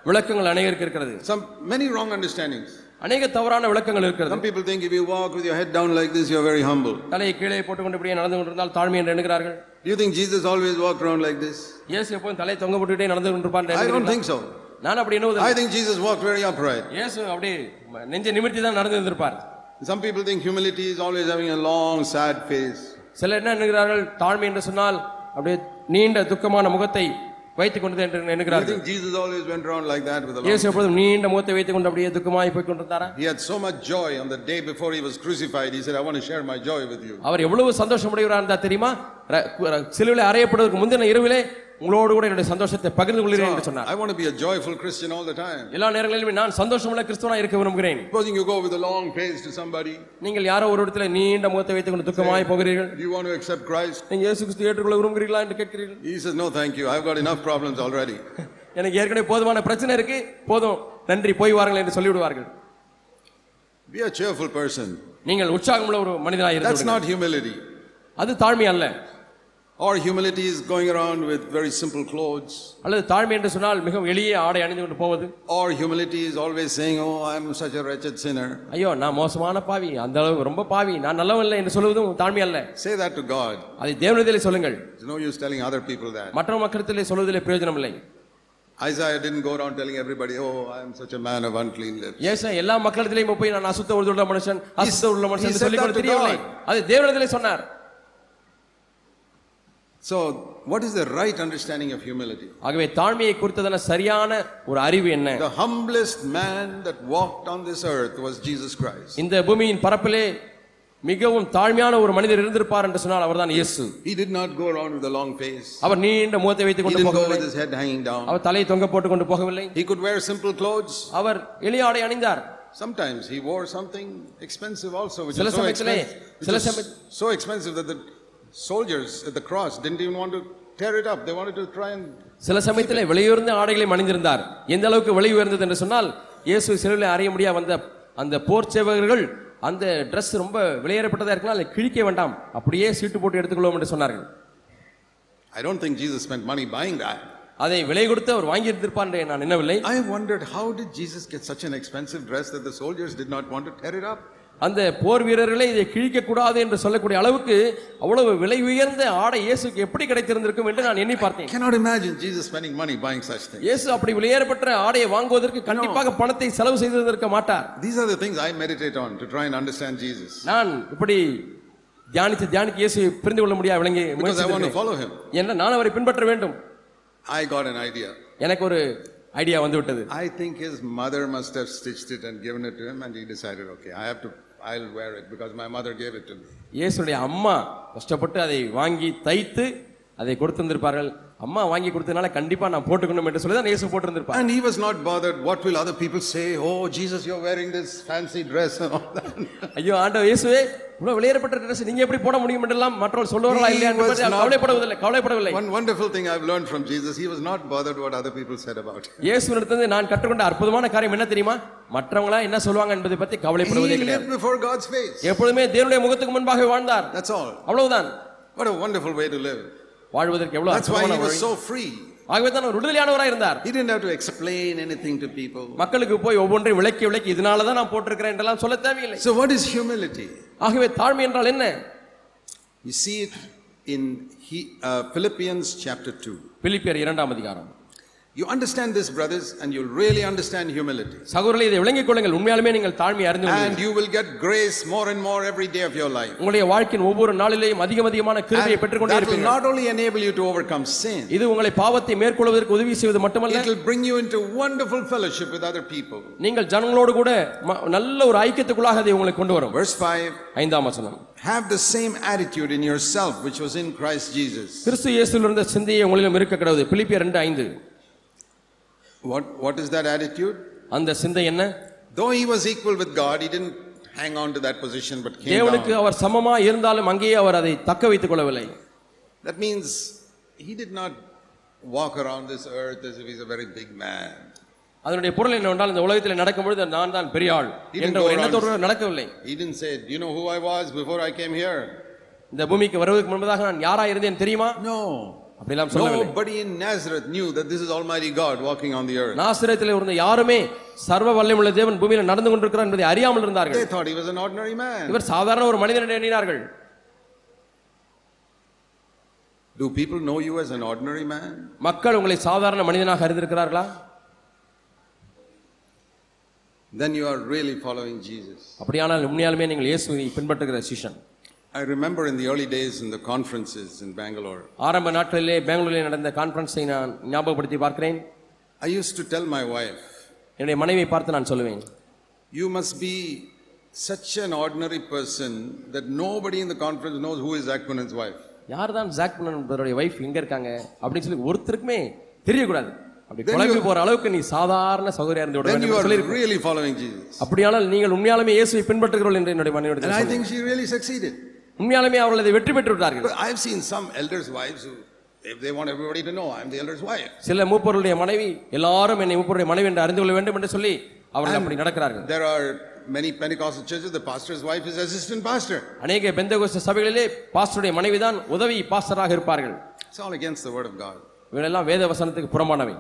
C: விளக்கங்கள் அநேகருக்கு இருக்கிறது
B: Some many wrong understandings.
C: அநேக தவறான விளக்கங்கள் இருக்கிறது
B: Some people think if you walk with your head down like this, you're very humble.
C: தலையை கீழே போட்டுக்கொண்டு இப்படியே நடந்து கொண்டிருந்தால் தாழ்மை என்று எண்ணுகிறார்கள்
B: Do you think Jesus always walked around like this?
C: இயேசு எப்போதும் தலையை தொங்க போட்டுக்கிட்டே நடந்து கொண்டிருப்பார்
B: I don't think so.
C: நான் அப்படி எண்ணுவது
B: I think Jesus walked very upright.
C: இயேசு அப்படியே நெஞ்சை நிமிர்த்தி தான் நடந்து இருந்திருப்பார்
B: Some people think humility is always having a long, sad face.
C: சிலர் என்ன எண்ணுகிறார்கள் தாழ்மை என்று சொன்னால் அப்படியே நீண்ட துக்கமான முகத்தை வைத்துக் கொண்டது என்று
B: I
C: எண்ணுகிறார்கள்
B: think Jesus always went around like that with a long
C: இயேசு எப்பொழுதும் நீண்ட முகத்தை வைத்துக் கொண்டு அப்படியே துக்கமாய் போய் கொண்டிருந்தாரா
B: He had so much joy on the day before he was crucified. He said, I want to share my joy with you.
C: அவர் எவ்வளவு சந்தோஷமுடையவராக இருந்தார் தெரியுமா ர- ர- சிலுவையில் அறையப்படுவதற்கு முந்தின இரவிலே உங்களோடு கூட என்னுடைய சந்தோஷத்தை பகிர்ந்து கொள்கிறேன் என்று சொன்னார்
B: I want to be a joyful Christian all the time.
C: எல்லா நேரங்களிலுமே நான் சந்தோஷமுள்ள கிறிஸ்துவனா இருக்க விரும்புகிறேன்
B: Supposing you go with a long face to somebody,
C: நீங்கள் யாரோ ஒரு இடத்துல நீண்ட முகத்தை வைத்துக் கொண்டு துக்கமாய் போகிறீர்கள்
B: do you want to accept Christ?
C: நீங்க இயேசு கிறிஸ்து ஏற்றுக்கொள்ள விரும்புகிறீர்களா என்று கேட்கிறீர்கள்
B: He says, No, thank you. I've got enough problems already. [laughs]
C: எனக்கு ஏற்கனவே போதுமான பிரச்சனை இருக்கு போதும் நன்றி போய் வாருங்கள் என்று சொல்லிவிடுவார்கள்
B: Be a cheerful person.
C: நீங்கள் உற்சாகமுள்ள ஒரு மனிதனாக
B: That's
C: இருந்து
B: not humility.
C: அது தாழ்மை அல்ல
B: Or humility is going around with very simple clothes.
C: அல்லது தாழ்மை என்று சொன்னால் மிகவும் எளிய ஆடை அணிந்து கொண்டு போவது
B: Or humility is always saying, Oh, I'm such a wretched sinner.
C: ஐயோ நான் மோசமான பாவி அந்த அளவு ரொம்ப பாவி நான் நல்லவன் இல்லை என்று சொல்வதும் தாழ்மை அல்ல
B: Say that to God.
C: அதை தேவனிடத்திலே சொல்லுங்கள்
B: There's no use telling other people that.
C: மற்ற மக்களிடத்திலே சொல்வதிலே பிரயோஜனம் இல்லை
B: Isaiah didn't go around telling everybody, Oh, I'm such a man of unclean lips.
C: ஏசா எல்லா மக்களிடத்திலேயும் போய் நான் அசுத்த உள்ள மனுஷன் அசுத்த உள்ள மனுஷன்
B: he
C: என்று
B: said
C: சொல்லிக்
B: that
C: கொண்டு
B: to
C: தெரியவில்லை
B: God.
C: அது தேவனிடத்திலே சொன்னார்
B: So, what is the right understanding of humility?
C: ஆகவே தாழ்மையை குறித்ததான சரியான ஒரு அறிவு என்ன
B: The humblest man that walked on this earth was Jesus Christ.
C: இந்த பூமியின் பரப்பிலே மிகவும் தாழ்மையான ஒரு மனிதர் இருந்திருப்பார் என்று சொன்னால் அவர்தான் இயேசு
B: He did not go around with a long face.
C: அவர் நீண்ட முகத்தை வைத்துக்
B: He
C: கொண்டு
B: didn't go
C: போகவில்லை
B: with his head hanging down.
C: அவர் தலையை தொங்க போட்டுக் கொண்டு போகவில்லை
B: He could wear simple clothes.
C: அவர் எளிய ஆடை அணிந்தார்
B: Sometimes he wore something expensive also, which
C: சில
B: is so
C: சமயத்திலே-
B: expensive, which
C: சில
B: is
C: சமய-
B: so expensive that the soldiers at the cross didn't even want to tear it up. They wanted to try and
C: சில சமயத்திலே விலையுயர்ந்த ஆடைகளை அணிந்திருந்தார் எந்த அளவுக்கு விலை உயர்ந்தது என்று சொன்னால் இயேசு சிலுவையில் அறிய முடியா வந்த அந்த போர் சேவகர்கள் அந்த Dress ரொம்ப விலையேறப்பட்டதா இருக்கலாம் அதை கிழிக்க வேண்டாம் அப்படியே சீட்டு போட்டு எடுத்துக்கொள்வோம் என்று சொன்னார்கள்
B: I don't think Jesus spent money buying that.
C: அதை விலை கொடுத்து அவர் வாங்கி இருந்திருப்பார் என்று நான் எண்ணவில்லை
B: I wondered how did Jesus get such an expensive dress that the soldiers did not want to tear it up?
C: அந்த போர் வீரர்களே இதை கிழிக்க கூடாது என்று சொல்லக்கூடிய அளவுக்கு அவ்வளவு விலை உயர்ந்த ஆடை இயேசுக்கு எப்படி கிடைத்திருந்திருக்கும் என்று நான் எண்ணி பார்த்தேன்
B: Cannot imagine Jesus spending money buying such things.
C: இயேசு அப்படி விலையேறப்பட்ட ஆடையை வாங்குவதற்கு கண்டிப்பாக பணத்தை செலவு செய்திருந்திருக்க மாட்டார்
B: These are the things I meditate on to try and understand Jesus
C: நான் இப்படி தியானித்து தியானித்து இயேசு புரிந்து கொள்ள முடியாது விளங்கி
B: because I want to
C: முயற்சித்திருக்கிறேன்.
B: follow him.
C: என்ன நான் அவரை பின்பற்ற வேண்டும்
B: I got an idea.
C: எனக்கு ஒரு ஐடியா வந்து விட்டது
B: I think his mother must have stitched it and given it to him, and he decided, okay, I have to, I'll wear it because my mother gave it to me.
C: இயேசுடைய அம்மா கஷ்டப்பட்டு அதை வாங்கி தைத்து அதை கொடுத்திருந்திருப்பார்கள் அம்மா வாங்கி கொடுத்ததுனால கண்டிப்பா நான் போட்டுக்கணும் என்று சொல்லி தான் இயேசு போட்டிருந்திருப்பார்
B: And he was not bothered. What will other people say? Oh, Jesus, you're wearing this fancy dress and all that.
C: ஐயோ ஆண்டவர் இயேசுவே இவ்வளவு வெளியேறப்பட்ட ட்ரெஸ் நீங்க எப்படி போட முடியும் என்றெல்லாம் மற்றவர்கள் சொல்லுவார்களா
B: He
C: இல்லையா என்று கவலைப்படவில்லை கவலைப்படவில்லை
B: One wonderful thing I've learned from Jesus, he was not bothered what other people said about him.
C: இயேசுவிடத்திலிருந்து நான் கற்றுக்கொண்ட அற்புதமான காரியம் என்ன தெரியுமா மற்றவங்களா என்ன சொல்லுவாங்க என்பதை பற்றி கவலைப்படுவதே கிடையாது
B: before God's face.
C: எப்பொழுதுமே தேவனுடைய முகத்துக்கு முன்பாக வாழ்ந்தார்
B: That's all.
C: அவ்வளவுதான்
B: What a wonderful way to live.
C: வாழ்வதற்கு எவ்வளவு
B: That's why
C: அற்புதமான
B: he was
C: வழி.
B: so free.
C: ஆகவே தான் அவர் விடுதலையானவராக இருந்தார்
B: He didn't have to explain anything to people.
C: மக்களுக்கு போய் ஒவ்வொன்றையும் விளக்கி விளக்கி இதனால தான் நான் போட்டிருக்கிறேன் என்றெல்லாம் சொல்ல தேவையில்லை
B: So, what is humility?
C: ஆகவே தாழ்மை என்றால் என்ன
B: You see it in he, uh, Philippians chapter 2.
C: பிலிப்பியர் இரண்டாம் அதிகாரம்
B: You understand this, brothers, and you'll really understand humility.
C: சகோதரர்களே இதை விளங்கிக் கொள்ளுங்கள் உண்மையாலுமே நீங்கள் தாழ்மை அறிந்து
B: And
C: கொள்வீர்கள்.
B: you will get grace more and more every day of your life.
C: உங்களுடைய வாழ்க்கையின் ஒவ்வொரு நாளிலேயும் அதிகம் அதிகமான கிருபையை
B: And
C: பெற்றுக்கொண்டே
B: that will
C: இருப்பீர்கள்
B: not only enable you to overcome sin,
C: இது உங்களை பாவத்தை மேற்கொள்வதற்கு உதவி செய்வது மட்டுமல்ல
B: it will bring you into wonderful fellowship with other people.
C: நீங்கள் ஜனங்களோடு கூட ம- நல்ல ஒரு ஐக்கியத்துக்குள்ளாக அதை உங்களை கொண்டு வரும்
B: Verse 5
C: ஐந்தாம் வசனம்
B: Have the same attitude in yourself which was in Christ Jesus.
C: கிறிஸ்து இயேசுவில் இருந்த சிந்தையை உங்களிலும் இருக்க கிடவுது பிலிப்பியர் ரெண்டு ஐந்து
B: what what is that attitude
C: அந்த சிந்தை என்ன?
B: Though he was equal with God he didn't hang on to that position but
C: தேவனுக்கு அவர் சமமா இருந்தாலும் அங்கேயே அவர் அதை தக்க வைத்துக் கொள்ளவில்லை.
B: That means he did not walk around this earth is is a very big man
C: அதனுடைய பொருள் என்னவென்றால் இந்த உலகத்தில் நடக்கும்பொழுது நான் தான் பெரிய ஆள் என்ற ஒரு எண்ணத்தோடு நடக்கவில்லை.
B: He didn't say you know who I was before I came here
C: இந்த பூமிக்கு வருவதற்கு முன்பதாக நான் யாரா இருந்தேன் தெரியுமா?
B: நோ
C: அப்படிலாம் சொல்லவில்லை
B: Nobody in Nazareth knew that this is Almighty God walking on the earth.
C: நாசிரத்தில் இருந்த யாருமே சர்வ வல்லமுள்ள தேவன் பூமியில் நடந்து கொண்டிருக்கிறார் என்பதை அறியாமல் இருந்தார்கள்
B: They thought he was an ordinary man.
C: இவர் சாதாரண ஒரு மனிதன் என்று எண்ணினார்கள்
B: Do people know you as an ordinary man?
C: மக்கள் உங்களை சாதாரண மனிதனாக அறிந்திருக்கிறார்களா
B: Then you are really following Jesus.
C: அப்படியானால் உண்மையாலுமே நீங்கள் இயேசுவை பின்பற்றுகிற சிஷன்
B: I remember in the early days in the conferences in Bangalore,
C: ஆரம்ப நாட்களிலே பெங்களூரில் நடந்த கான்ஃபரன்ஸை நான் ஞாபகப்படுத்தி பார்க்கிறேன்
B: I used to tell my wife,
C: என்னுடைய மனைவியை பார்த்து நான் சொல்லுவேன்
B: You must be such an ordinary person that nobody in the conference knows who is Akmanan's wife.
C: யார் தான் ஜாக் என்பவருடைய வைஃப் எங்க இருக்காங்க அப்படின்னு சொல்லி ஒருத்தருக்குமே தெரியக்கூடாது அப்படி
B: Then
C: குழம்பி
B: you-
C: போற அளவுக்கு நீ சாதாரண சகோதரியா இருந்து விட
B: Then
C: வேண்டும்
B: you
C: என்று
B: are
C: சொல்லியிருக்கிறேன்.
B: really following Jesus.
C: அப்படியானால் நீங்கள் உண்மையாலுமே இயேசுவை பின்பற்றுகிறீர்கள் என்று என்னுடைய
B: And I
C: மனைவியிடம்
B: think she really succeeded.
C: உண்மையாலுமே அவர்கள் அதை வெற்றி பெற்று விட்டார்கள்
B: I've seen some elders' wives who, if they want everybody to know, I'm the elder's wife.
C: சில மூப்பருடைய மனைவி எல்லாரும் என்னை மூப்பருடைய மனைவி என்று அறிந்து கொள்ள வேண்டும் என்று சொல்லி அவர்கள் அப்படி நடக்கிறார்கள்
B: There are many Pentecostal churches, the pastor's wife is assistant pastor.
C: அநேக பெந்தகோஸ்த சபைகளிலே பாஸ்டருடைய மனைவி தான் உதவி பாஸ்டராக இருப்பார்கள்
B: It's all against the word of God.
C: இவரெல்லாம் வேத வசனத்துக்கு புறமானவை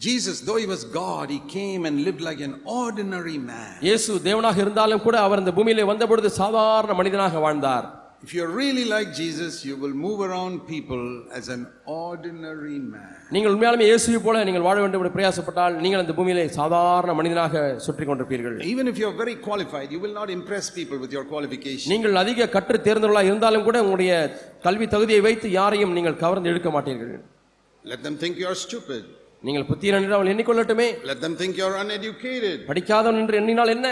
B: Jesus, though he was God, he came and lived like an ordinary man.
C: இயேசு தேவனாக இருந்தாலும் கூட அவர் இந்த பூமியிலே வந்தபொழுது சாதாரண மனிதனாக வாழ்ந்தார்
B: If you're really like Jesus, you will move around people as an ordinary man.
C: நீங்கள் உண்மையாலுமே இயேசுவை போல நீங்கள் வாழ வேண்டும் என்று பிரயாசப்பட்டால் நீங்கள் இந்த பூமியிலே சாதாரண மனிதனாக சுற்றி கொண்டிருப்பீர்கள்
B: Even if you're very qualified, you will not impress people with your qualification.
C: நீங்கள் அதிக கற்று தேர்ந்தவர்களாக இருந்தாலும் கூட உங்களுடைய கல்வி தகுதியை வைத்து யாரையும் நீங்கள் கவர்ந்து இழுக்க மாட்டீர்கள்
B: Let them think you're stupid.
C: நீங்கள் புத்திரன் என்று அவள் எண்ணிக்கொள்ளட்டுமே
B: Let them think you're uneducated.
C: படிக்காதவன் என்று எண்ணினால் என்ன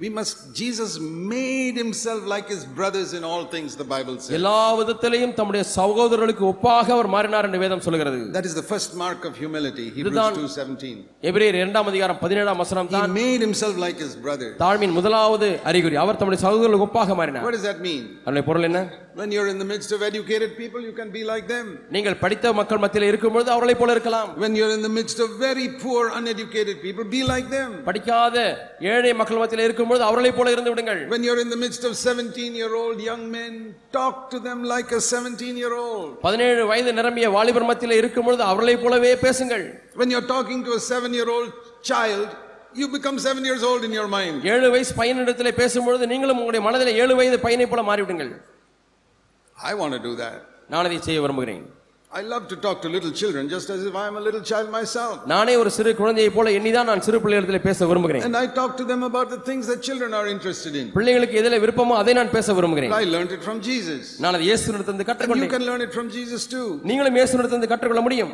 B: We must, Jesus made himself like his brothers in all things, the Bible says.
C: எல்லா விதத்திலையும் தம்முடைய சகோதரர்களுக்கு ஒப்பாக அவர் மாறினார் என்று வேதம் சொல்கிறது
B: That is the first mark of humility, Hebrews
C: இதுதான்
B: 2.17.
C: எபிரேயர் இரண்டாம் அதிகாரம் பதினேழாம் வசனம்
B: He
C: தான்
B: made himself like his brother.
C: தாழ்மையின் முதலாவது அறிகுறி அவர் தம்முடைய சகோதரர்களுக்கு ஒப்பாக மாறினார்
B: What does that mean?
C: அதனுடைய பொருள் என்ன
B: When you're in the midst of educated people, you can be like them.
C: நீங்கள் படித்த மக்கள் மத்தியில் இருக்கும்பொழுது அவர்களைப் போல இருக்கலாம்
B: When you're in the midst of very poor, uneducated people, be like them.
C: படிக்காத ஏழை மக்கள் மத்தியில் இருக்கும்பொழுது அவர்களைப் போல இருந்து விடுங்கள்
B: When you're in the midst of 17 year old young men, talk to them like a 17 year old.
C: பதினேழு வயது நிரம்பிய வாலிபர் மத்தியில் இருக்கும்பொழுது அவர்களைப் போலவே பேசுங்கள்
B: When you're talking to a seven year old child, you become seven years old in your mind.
C: ஏழு வயசு பையனிடத்தில் பேசும்பொழுது நீங்களும் உங்களுடைய மனதில் ஏழு வயது பையனைப் போல மாறிவிடுங்கள்
B: I want to do that.
C: நான் அதை செய்ய விரும்புகிறேன்
B: I love to talk to little children just as if I am a little child myself.
C: நானே ஒரு சிறு குழந்தையைப் போல எண்ணிதான் நான் சிறு பிள்ளைகளிடத்தில் பேச விரும்புகிறேன்
B: And I talk to them about the things that children are interested in.
C: பிள்ளைகளுக்கு எதில் விருப்பமோ அதை நான் பேச விரும்புகிறேன்
B: I learned it from Jesus.
C: நான் அதை இயேசுனிடத்திலிருந்து
B: And you
C: கற்றுக்கொண்டேன்
B: can learn it from Jesus too.
C: நீங்களும் இயேசுனிடத்திலிருந்து கற்றுக்கொள்ள முடியும்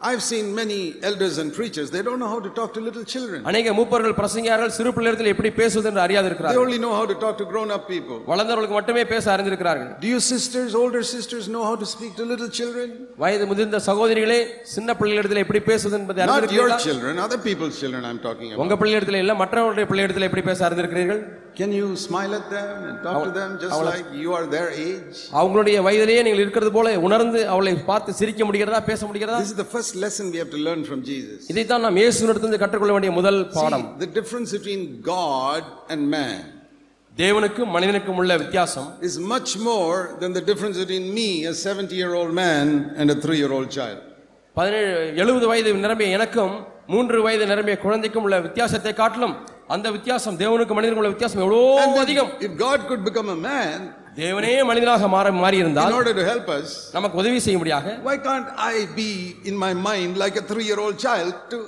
B: I've seen many elders and preachers, they don't know how to talk to little children.
C: அநேக மூப்பர்கள் பிரசங்கியார்கள் சிறு பிள்ளைகளிடத்தில் எப்படி பேசுவது என்று அறியாது
B: They
C: இருக்கிறார்கள்
B: only know how to talk to grown up people.
C: வளர்ந்தவர்களுக்கு மட்டுமே பேச அறிந்திருக்கிறார்கள்
B: Do you sisters, older sisters, know how to speak to little children?
C: வயது முதிர்ந்த சகோதரிகளே சின்ன பிள்ளைகளிடத்தில் எப்படி பேசுவது என்பதை
B: Not your
C: அறிந்திருக்கிறீர்களா
B: children, other people's children I'm talking about.
C: உங்க பிள்ளையிடத்தில் இல்ல மற்றவருடைய பிள்ளையிடத்தில் எப்படி பேச அறிந்திருக்கிறீர்கள்
B: Can you smile at them and talk to them just
C: Avula-
B: like you are their age?
C: அவங்களுடைய வயதிலேயே நீங்கள் இருக்கிறது போல உணர்ந்து அவளை பார்த்து சிரிக்க முடிகிறதா பேச முடிகிறதா
B: This is the first lesson we have to learn from Jesus.
C: இதைத்தான் நாம் இயேசுனிடத்திலிருந்து கற்றுக்கொள்ள வேண்டிய முதல் பாடம்
B: See, the difference between God and man
C: தேவனுக்கும் மனிதனுக்கும் உள்ள வித்தியாசம்
B: is much more than the difference between me, a 70 year old man, and a 3 year old child.
C: பதினேழு எழுபது வயது நிரம்பிய எனக்கும் மூன்று வயது நிரம்பிய குழந்தைக்கும் உள்ள வித்தியாசத்தை காட்டிலும் அந்த வித்தியாசம் தேவனுக்கும் மனிதனுக்கும் உள்ள வித்தியாசம் எவ்வளோ
B: And then,
C: அதிகம்
B: if God could become a man
C: தேவனே மனிதனாக மாற மாறி
B: in
C: இருந்தால்
B: order to help us,
C: நமக்கு உதவி செய்யும்படியாக
B: why can't I be in my mind like a 3 year old child to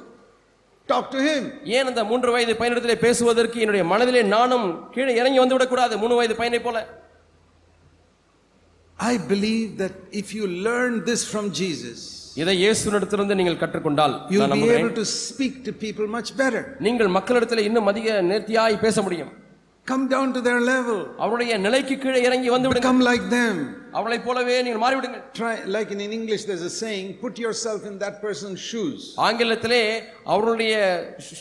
B: talk to him?
C: ஏன் அந்த மூன்று வயது பையனிடத்திலே பேசுவதற்கு என்னுடைய மனதிலே நானும் கீழே இறங்கி வந்து விடக்கூடாது மூணு வயது பையனை போல
B: I believe that if you learn this from Jesus,
C: இதை இயேசுனிடத்திலிருந்து நீங்கள் கற்றுக்கொண்டால்
B: you'll
C: நான்
B: be able to speak to people much better.
C: நீங்கள் மக்களிடத்தில் இன்னும் அதிக நேர்த்தியாய் பேச முடியும்
B: Come down to their level.
C: அவருடைய நிலைக்கு கீழே இறங்கி வந்து விடுங்க
B: Become like them.
C: அவளைப் போலவே நீங்கள் மாறிவிடுங்கள்
B: Try, like in, English, there's a saying, put yourself in that person's shoes.
C: ஆங்கிலத்திலே அவருடைய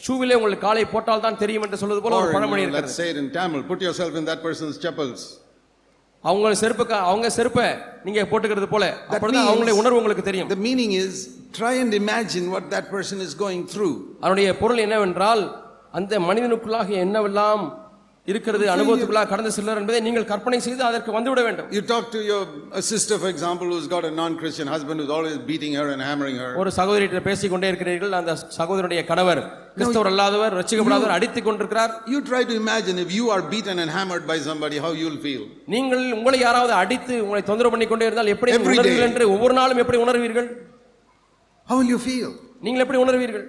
C: ஷூவிலே உங்களுக்கு காலை போட்டால் தான் தெரியும் என்று சொல்வது போல ஒரு
B: you
C: பழமொழி
B: know, let's
C: இருக்கிறது
B: say it in Tamil, put yourself in that person's chappals.
C: அவங்க செருப்புக்கு அவங்க செருப்பை நீங்க போட்டுக்கிறது போல
B: means-
C: அவங்களுடைய உணர்வு உங்களுக்கு தெரியும்
B: The meaning is try and imagine what that person is going through.
C: அதனுடைய பொருள் என்னவென்றால் அந்த மனிதனுக்குள்ளாக என்னவெல்லாம் இருக்கிறது அனுபவத்துக்குள்ளாக கடந்து செல்வார் என்பதை நீங்கள் கற்பனை செய்து அதற்கு வந்துவிட வேண்டும்
B: You talk to your a sister, for example, who's got a non-Christian husband who's always beating her and hammering her.
C: ஒரு சகோதரியிட்ட பேசிக் கொண்டே இருக்கிறீர்கள் அந்த சகோதரனுடைய கணவர் கிறிஸ்தவர் அல்லாதவர் ரட்சிக்கப்படாதவர் அடித்துக் கொண்டிருக்கிறார்
B: You try to imagine if you are beaten and hammered by somebody, how you'll feel.
C: நீங்கள் உங்களை யாராவது அடித்து உங்களை தொந்தரவு பண்ணி கொண்டே இருந்தால் எப்படி. உணர்வீர்கள் என்று ஒவ்வொரு நாளும் எப்படி உணர்வீர்கள்
B: How will you feel?
C: நீங்கள் எப்படி உணர்வீர்கள்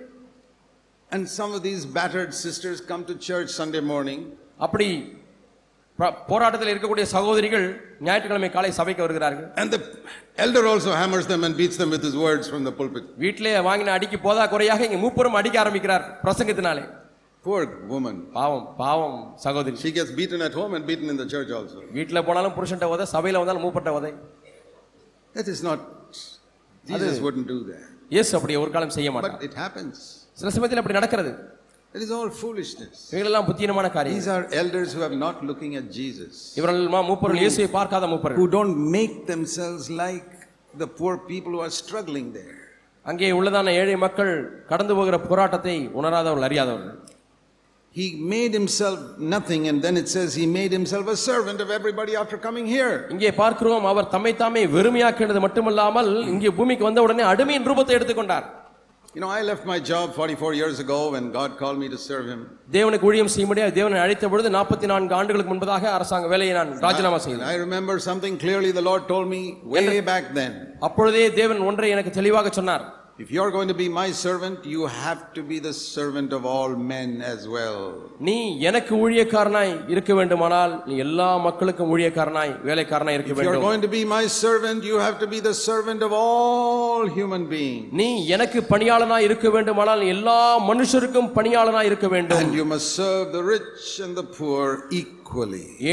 B: And some of these battered sisters come to church Sunday morning
C: அப்படி போராட்டத்தில் இருக்கக்கூடிய சகோதரிகள் ஞாயிற்றுக்கிழமை காலை சபைக்கு வருகிறார்கள்
B: and the elder also hammers them and beats them with his words from the pulpit.
C: வீட்டிலே வாங்கின அடிக்கு போதா குறையாக இங்க மூப்பரும் அடிக்க ஆரம்பிக்கிறார் பிரசங்கத்தினாலே
B: Poor woman.
C: பாவம் பாவம் சகோதரி
B: She gets beaten at home and beaten in the church also.
C: வீட்டில் போனாலும் புருஷன்ட்ட உதை சபையில வந்தாலும் மூப்பட்ட உதை
B: That is not, Jesus wouldn't do that.
C: இயேசு அப்படி ஒரு காலம் செய்ய மாட்டார்
B: But it happens.
C: சில சமயத்தில் அப்படி நடக்கிறது
B: It is all foolishness.
C: இவைகளெல்லாம் புத்தீனமான காரியம்
B: These are elders who have not looking at Jesus,
C: இவர்கள் மா- மூப்பர்கள் இயேசுவை பார்க்காத மூப்பர்கள்
B: who don't make themselves like the poor people who are struggling there.
C: அங்கே உள்ளதான ஏழை மக்கள் கடந்து போகிற போராட்டத்தை உணராதவர்கள் அறியாதவர்கள்
B: He made himself nothing, and then it says he made himself a servant of everybody after coming here.
C: இங்கே பார்க்கிறோம் அவர் தம்மை தாமே வெறுமையாக்கினது மட்டுமல்லாமல் இங்கே பூமிக்கு வந்த உடனே அடிமையின் ரூபத்தை எடுத்துக்கொண்டார்
B: You know, I left my job 44 years ago when God called me to serve him.
C: தேவனுக்கு ஊழியம் செய்ய முடியாது தேவனை அழைத்த பொழுது நாற்பத்தி நான்கு ஆண்டுகளுக்கு முன்பதாக அரசாங்க வேலையை நான் ராஜினாமா
B: And
C: செய்தேன்
B: I remember something clearly the Lord told me way back then.
C: அப்பொழுதே தேவன் ஒன்றை எனக்கு தெளிவாக சொன்னார்
B: If you're going to be my servant, you have to be the servant of all men as well.
C: நீ எனக்கு ஊழியக்காரனாய் இருக்க வேண்டுமானால் நீ எல்லா மக்களுக்கும் ஊழியக்காரனாய் வேலைக்காரனாய் இருக்க
B: If you're
C: வேண்டும்
B: going to be my servant, you have to be the servant of all human beings.
C: நீ எனக்கு பணியாளனாய் இருக்க வேண்டுமானால் நீ எல்லா மனுஷருக்கும் பணியாளனாய் இருக்க வேண்டும்
B: And you must serve the rich and the poor equally.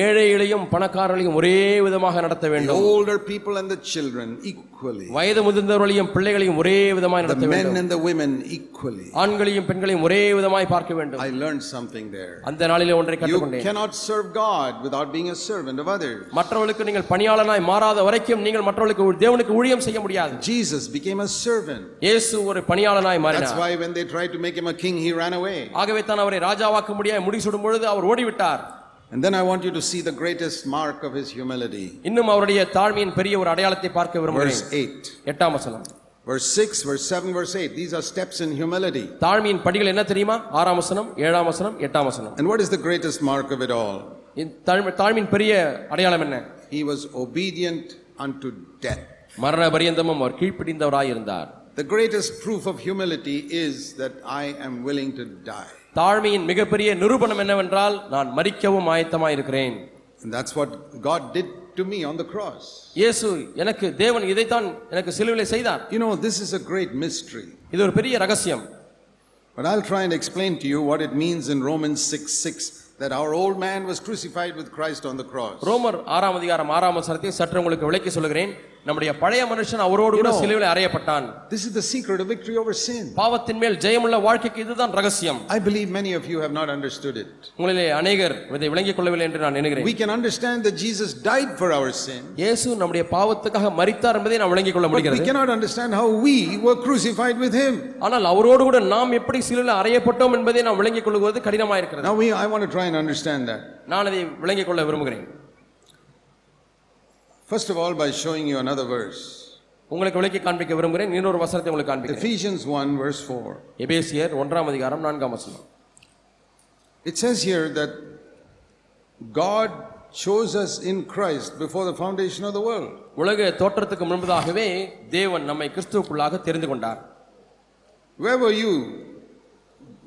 C: ஏழைகளையும் பணக்காரர்களையும் ஒரே விதமாக நடத்த
B: The
C: வேண்டும்
B: older people and the children equally.
C: வயது முதிர்ந்தவர்களையும் பிள்ளைகளையும் ஒரே விதமாய்
B: The
C: நடத்த
B: men
C: வேண்டும்
B: and the women equally.
C: ஆண்களையும் பெண்களையும் ஒரே விதமாய் பார்க்க வேண்டும்
B: I learned something there.
C: அந்த நாளிலே ஒன்றை
B: You
C: கற்றுக்கொண்டேன்
B: cannot serve God without being a servant of others.
C: மற்றவர்களுக்கு நீங்கள் பணியாளனாய் மாறாத வரைக்கும் நீங்கள் மற்றவர்களுக்கு தேவனுக்கு ஊழியம் செய்ய முடியாது
B: Jesus became a servant.
C: இயேசு ஒரு பணியாளனாய்
B: That's
C: மாறினார்
B: why when they tried to make him a king, he ran away.
C: ஆகவே தான் அவரை ராஜாவாக்க முடியாது முடிசூடும் பொழுது அவர் ஓடிவிட்டார்
B: And then I want you to see the greatest mark of his humility.
C: இன்னும் அவருடைய தாழ்மையின் பெரிய ஒரு அடையாளத்தை பார்க்க விரும்புகிறேன்
B: Verse 8.
C: எட்டாம் வசனம்
B: Verse 6, verse 7, verse 8. These are steps in humility.
C: தாழ்மையின் படிகள் என்ன தெரியுமா ஆறாம் வசனம் ஏழாம் வசனம் எட்டாம் வசனம்
B: And what is the greatest mark of it all?
C: இந்த தாழ்மை தாழ்மையின் பெரிய அடையாளம் என்ன
B: He was obedient unto death.
C: மரண பரியந்தமும் அவர் கீழ்ப்பிடிந்தவராய் இருந்தார்
B: The greatest proof of humility is that I am willing to die.
C: தாழ்மையின் மிகப்பெரிய நிரூபணம் என்னவென்றால் நான் மறிக்கவும் ஆயத்தமாய் இருக்கிறேன்
B: And that's what God did to me on the cross.
C: இயேசு எனக்கு தேவன் இதைத்தான் எனக்கு சிலுவிலை செய்தார்
B: You know, this is a great mystery.
C: இது ஒரு பெரிய ரகசியம்
B: But I'll try and explain to you what it means in Romans 6 6 that our old man was crucified with Christ on the cross.
C: ரோமர் ஆறாம் அதிகாரம் ஆறாம் வசனத்தை சற்று உங்களுக்கு விளக்கி சொல்லுகிறேன் நம்முடைய பழைய மனுஷன் அவரோடு கூட சிலுவிலை அறையப்பட்டான்
B: This is the secret of victory over sin.
C: பாவத்தின் மேல் ஜெயமுள்ள வாழ்க்கைக்கு இதுதான் ரகசியம்
B: I believe many of you have not understood it.
C: உங்களிலே அநேகர் இதை விளங்கிக் கொள்ளவில்லை என்று நான் நினைக்கிறேன்
B: We can understand that Jesus died for our sin,
C: இயேசு நம்முடைய பாவத்துக்காக மரித்தார் என்பதை நாம் விளங்கிக் கொள்ள
B: but we
C: முடிகிறது
B: cannot understand how we were crucified with him.
C: ஆனால் அவரோடு கூட நாம் எப்படி சிலுவையில் அறையப்பட்டோம் என்பதை நாம் விளங்கிக் கொள்வது கடினமாக இருக்கிறது
B: Now we I want to try and understand that.
C: நான் அதை விளங்கிக் கொள்ள விரும்புகிறேன்
B: First of all by showing you another verse.
C: உங்களுக்கு விளக்கி காண்பிக்க விரும்புகிறேன் இன்னொரு வசனத்தை உங்களுக்கு காண்பிக்கிறேன்
B: Ephesians 1 verse 4.
C: எபேசியர் ஒன்றாம் அதிகாரம் நான்காம் வசனம்
B: It says here that God chose us in Christ before the foundation of the world.
C: உலக தோற்றத்துக்கு முன்பதாகவே தேவன் நம்மை கிறிஸ்துவுக்குள்ளாக தெரிந்து கொண்டார்
B: Where were you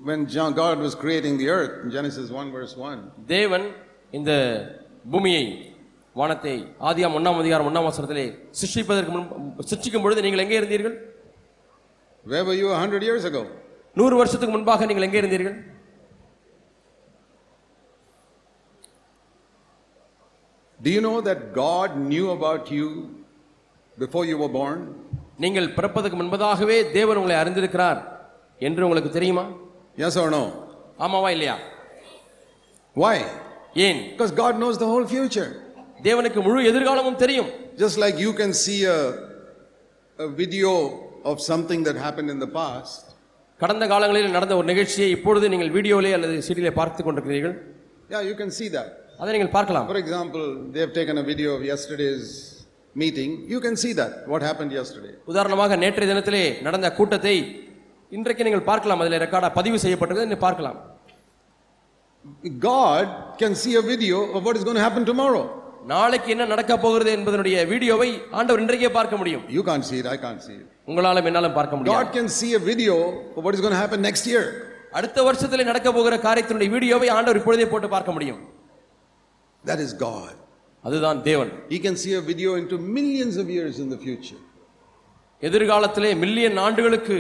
B: when John, God was creating the earth in Genesis 1 verse 1?
C: தேவன் இந்த பூமியை வானத்தை ஆதியாம் ஒன்னாம் அதிகாரம் ஒன்னாம் வசனத்திலே சிருஷ்டிப்பதற்கு முன் சிருஷ்டிக்கும் பொழுது நீங்கள் எங்கே இருந்தீர்கள்
B: Where were you a hundred years ago?
C: நூறு வருஷத்துக்கு முன்பாக நீங்கள் எங்கே இருந்தீர்கள்
B: Do you know that God knew about you before you were born?
C: நீங்கள் பிறப்பதற்கு முன்பதாகவே தேவன் உங்களை அறிந்திருக்கிறார் என்று உங்களுக்கு தெரியுமா
B: Yes or no?
C: ஆமாவா இல்லையா
B: Why?
C: ஏன்
B: Because God knows the whole future.
C: தேவனுக்கு முழு எதிர்காலமும் தெரியும்.
B: Just like you can see a video of something that happen in the past
C: கடந்த காலங்களில் நடந்த ஒரு நிகழ்ச்சியை இப்பொழுது நீங்கள் வீடியோவிலே அல்லது சிடியிலே பார்த்து கொண்டிருக்கிறீர்கள்.
B: Yeah you can see that
C: அதை நீங்கள் பார்க்கலாம்.
B: For example they have taken a video of yesterday's meeting you can see that what happen yesterday
C: உதாரணமாக நேற்றைய தினத்திலே நடந்த கூட்டத்தை இன்றைக்கு நீங்கள் பார்க்கலாம். அதில் ரெக்கார்டாக பதிவு செய்யப்பட்டது நீங்கள் பார்க்கலாம்.
B: God can see a video of is gonna happen to.
C: நாளைக்கு என்ன நடக்க போகிறது என்பதனுடைய வீடியோவை ஆண்டவர் இன்றைக்கே பார்க்க முடியும்
B: You can't see it, I can't see it.
C: உங்களாலும் என்னாலும் பார்க்க முடியும்
B: God can see a video of what is going to happen next year.
C: அடுத்த வருஷத்திலே நடக்க போகிற காரியத்தினுடைய வீடியோவை ஆண்டவர் இப்பொழுதே போட்டு பார்க்க முடியும்
B: That is God.
C: அதுதான் தேவன்
B: He can see a video into millions of years in the future.
C: எதிர்காலத்திலே மில்லியன் ஆண்டுகளுக்கு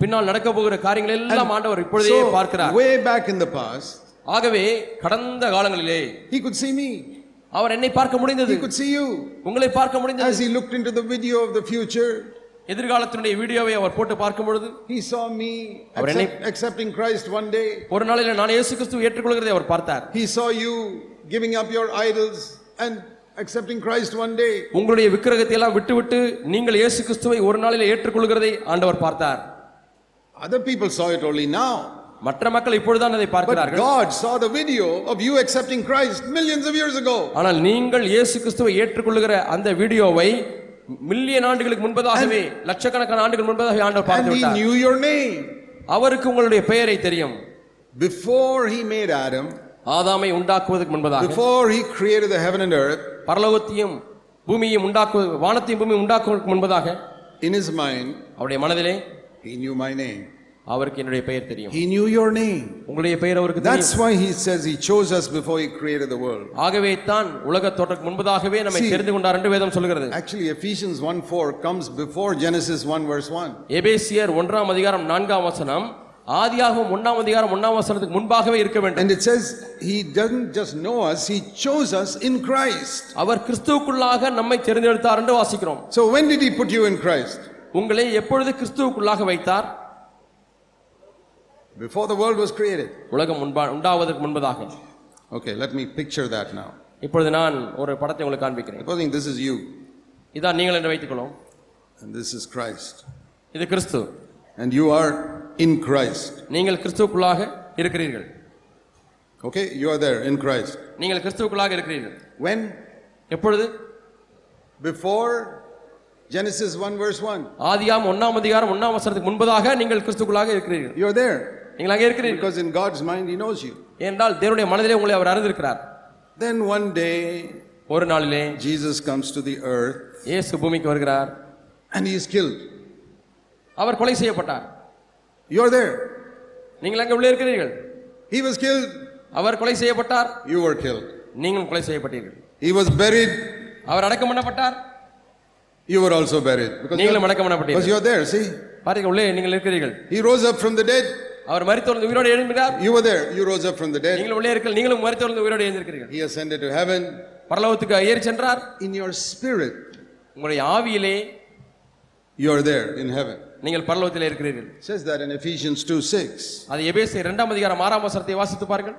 C: பின்னால் நடக்க போகிற காரியங்கள் எல்லாம் ஆண்டவர் இப்பொழுதே
B: So,
C: பார்க்கிறார்
B: way back in the past,
C: ஆகவே கடந்த காலங்களிலே
B: He could see me.
C: அவர் என்னை பார்க்க முடிந்தது
B: He could see you.
C: உங்களை பார்க்க முடிந்தது
B: As He looked into the video of the future,
C: எதிர்காலத்தினுடைய வீடியோவை அவர் போட்டு பார்க்கும் பொழுது
B: He saw me
C: our
B: accept-
C: என்னை-
B: accepting Christ one day.
C: ஒரு நாளில் நான் இயேசு கிறிஸ்துவை ஏற்றுக்கொள்கிறதை அவர் பார்த்தார்
B: He saw you giving up your idols and accepting Christ one day.
C: உங்களுடைய விக்கிரகத்தை எல்லாம் விட்டுவிட்டு நீங்கள் இயேசு கிறிஸ்துவை ஒரு நாளில் ஏற்றுக்கொள்கிறதை ஆண்டவர் பார்த்தார்
B: Other people saw it only now.
C: மற்ற மக்கள் இப்பொழுதுதான் அதை பார்க்கிறார்கள்
B: God saw the video of you accepting Christ millions of years ago.
C: ஆனால் நீங்கள் இயேசு கிறிஸ்துவை ஏற்றுக்கொள்ளுகிற அந்த வீடியோவை மில்லியன் ஆண்டுகளுக்கு முன்பதாகவே லட்சக்கணக்கான ஆண்டுகள் முன்பதாகவே ஆண்டவர்
B: And
C: பார்த்து
B: He
C: விட்டார்
B: knew your name.
C: அவருக்கு உங்களுடைய பெயரை தெரியும்
B: Before He made Adam,
C: ஆதாமை உண்டாக்குவதற்கு முன்பதாக
B: before He created the heaven and earth,
C: பரலோகத்தையும் பூமியையும் உண்டாக்குவது வானத்தையும் பூமியும் உண்டாக்குவதற்கு முன்பதாக
B: in His mind,
C: அவருடைய மனதிலே
B: He knew my name.
C: அவருக்கு என்னுடைய பெயர் தெரியும்
B: He knew your name.
C: உங்களுடைய பெயர் அவருக்கு தெரியும்
B: That's why He says He chose us before He created the world.
C: ஆகவே தான் உலக தோற்றத்துக்கு முன்பதாகவே நம்மை தெரிந்து கொண்டார் என்று வேதம் சொல்கிறது
B: Actually, Ephesians 1 4 comes before Genesis 1 verse 1.
C: எபேசியர் ஒன்றாம் அதிகாரம் நான்காம் வசனம் ஆதியாகவும் ஒன்றாம் அதிகாரம் ஒன்றாம் வசனத்துக்கு முன்பாகவே இருக்க வேண்டும்
B: And it says He doesn't just know us, He chose us in Christ.
C: அவர் கிறிஸ்துவுக்குள்ளாக நம்மை தெரிந்தெடுத்தார் என்று வாசிக்கிறோம்
B: So when did He put you in Christ?
C: உங்களை எப்பொழுது கிறிஸ்துவுக்குள்ளாக வைத்தார்
B: Before the world was created.
C: உலகம் முன்பா உண்டாவதற்கு முன்பதாக
B: Okay, let me picture that now.
C: இப்பொழுது நான் ஒரு படத்தை உங்களுக்கு காண்பிக்கிறேன்
B: Supposing this is you
C: இதான் நீங்கள் என்று வைத்துக்கொள்ளும்
B: and this is Christ.
C: இது கிறிஸ்து
B: And you are in Christ.
C: நீங்கள் கிறிஸ்துவுக்குள்ளாக இருக்கிறீர்கள்
B: Okay, you are there in Christ.
C: நீங்கள் கிறிஸ்துவுக்குள்ளாக இருக்கிறீர்கள்
B: When?
C: எப்பொழுது
B: Before Genesis 1 verse 1.
C: ஆதியாம் ஒன்னாம் அதிகாரம் ஒன்னாம் வசனத்துக்கு முன்பதாக நீங்கள் கிறிஸ்துக்குள்ளாக இருக்கிறீர்கள்
B: You're there.
C: நீங்கள் அங்கே இருக்கிறீர்கள்
B: Because in God's mind, He knows you.
C: ஏனென்றால் தேவனுடைய மனதிலே உங்களை அவர் அறிந்திருக்கிறார்
B: Then one day,
C: ஒரு நாளிலே
B: Jesus comes to the earth
C: இயேசு பூமிக்கு வருகிறார்
B: and He is killed.
C: அவர் கொலை செய்யப்பட்டார்
B: You're there.
C: நீங்கள் அங்கே உள்ளே இருக்கிறீர்கள்
B: He was killed.
C: அவர் கொலை செய்யப்பட்டார்
B: You were killed.
C: நீங்களும் கொலை செய்யப்பட்டீர்கள்
B: He was buried.
C: அவர் அடக்கம் பண்ணப்பட்டார்
B: You were also buried. Because
C: நீங்களும்
B: you're,
C: அடக்கம்
B: because
C: பண்ணப்பட்டீர்கள்
B: you're there, see?
C: பாருங்க உள்ளே நீங்கள் இருக்கிறீர்கள்
B: He rose up from the dead.
C: அவர் மரித்தோர்ந்து உயிரோடு எழுந்திருக்கிறார்
B: You were there. You rose up from the dead.
C: நீங்கள் உள்ளே இருக்கிற நீங்களும் மரித்தோர்ந்து உயிரோடு எழுந்திருக்கிறீர்கள்
B: He ascended to heaven.
C: பரலோகத்துக்கு ஏறி சென்றார்
B: In your spirit,
C: உங்களுடைய ஆவியிலே
B: you're there in heaven.
C: நீங்கள் பரலோகத்திலே இருக்கிறீர்கள்
B: It says that in Ephesians 2 6.
C: அது எபேசி இரண்டாம் அதிகாரம் ஆறாம் வசனத்தை வாசித்து பாருங்கள்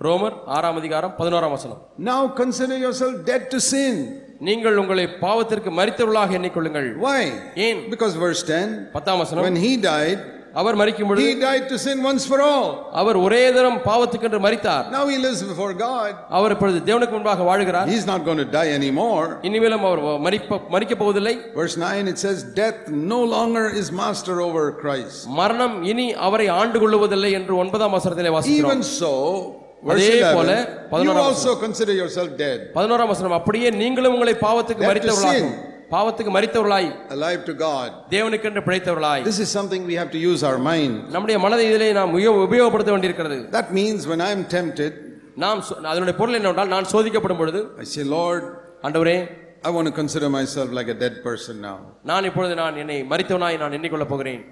C: ரோமர் ஆறாம் அதிகாரம் பதினோராம் வசனம்
B: now consider yourself dead to sin.
C: நீங்கள் உங்களை பாவத்திற்கு மரித்தவர்களாக எண்ணிக்கொள்ளுங்கள்
B: Why?
C: ஏன்
B: Because verse 10,
C: பத்தாம் வசனம்
B: when he died,
C: அவர் மரிக்கும் பொழுது
B: he died to sin once for all.
C: அவர் ஒரே தரம் பாவத்துக்கென்று மரித்தார்
B: Now he lives before God.
C: அவர் இப்பொழுது தேவனுக்கு முன்பாக வாழுகிறார்
B: He's not going to die anymore.
C: இனிமேலும் அவர் மரிப்ப மரிக்க போவதில்லை
B: Verse 9 it says, Death no longer is master over Christ.
C: மரணம் இனி அவரை ஆண்டு கொள்ளுவதில்லை என்று ஒன்பதாம் வசனத்திலே
B: Even
C: வாசிக்கிறோம்
B: so, verse
C: அதே போல
B: 11, you
C: பதினோராம்
B: also consider yourself dead,
C: பதினோராம் வசனம் அப்படியே நீங்களும் உங்களை பாவத்துக்கு
B: Dead to
C: மரித்தவர்களாகும் பாவத்துக்கு மரித்தவர்களாய்
B: alive to God.
C: தேவனுக்கென்று பிழைத்தவர்களாய்
B: This is something we have to use our mind.
C: நம்முடைய மனதை இதிலே நாம் உபயோ- உபயோகப்படுத்த வேண்டியிருக்கிறது
B: That means when I'm tempted,
C: நாம் சொ- அதனுடைய பொருள் என்னவென்றால் நான் சோதிக்கப்படும் பொழுது
B: I say, Lord,
C: ஆண்டவரே
B: I want to consider myself like a dead person now.
C: நான் இப்பொழுது நான் என்னை மரித்தவனாய் நான் எண்ணிக்கொள்ளப் போகிறேன்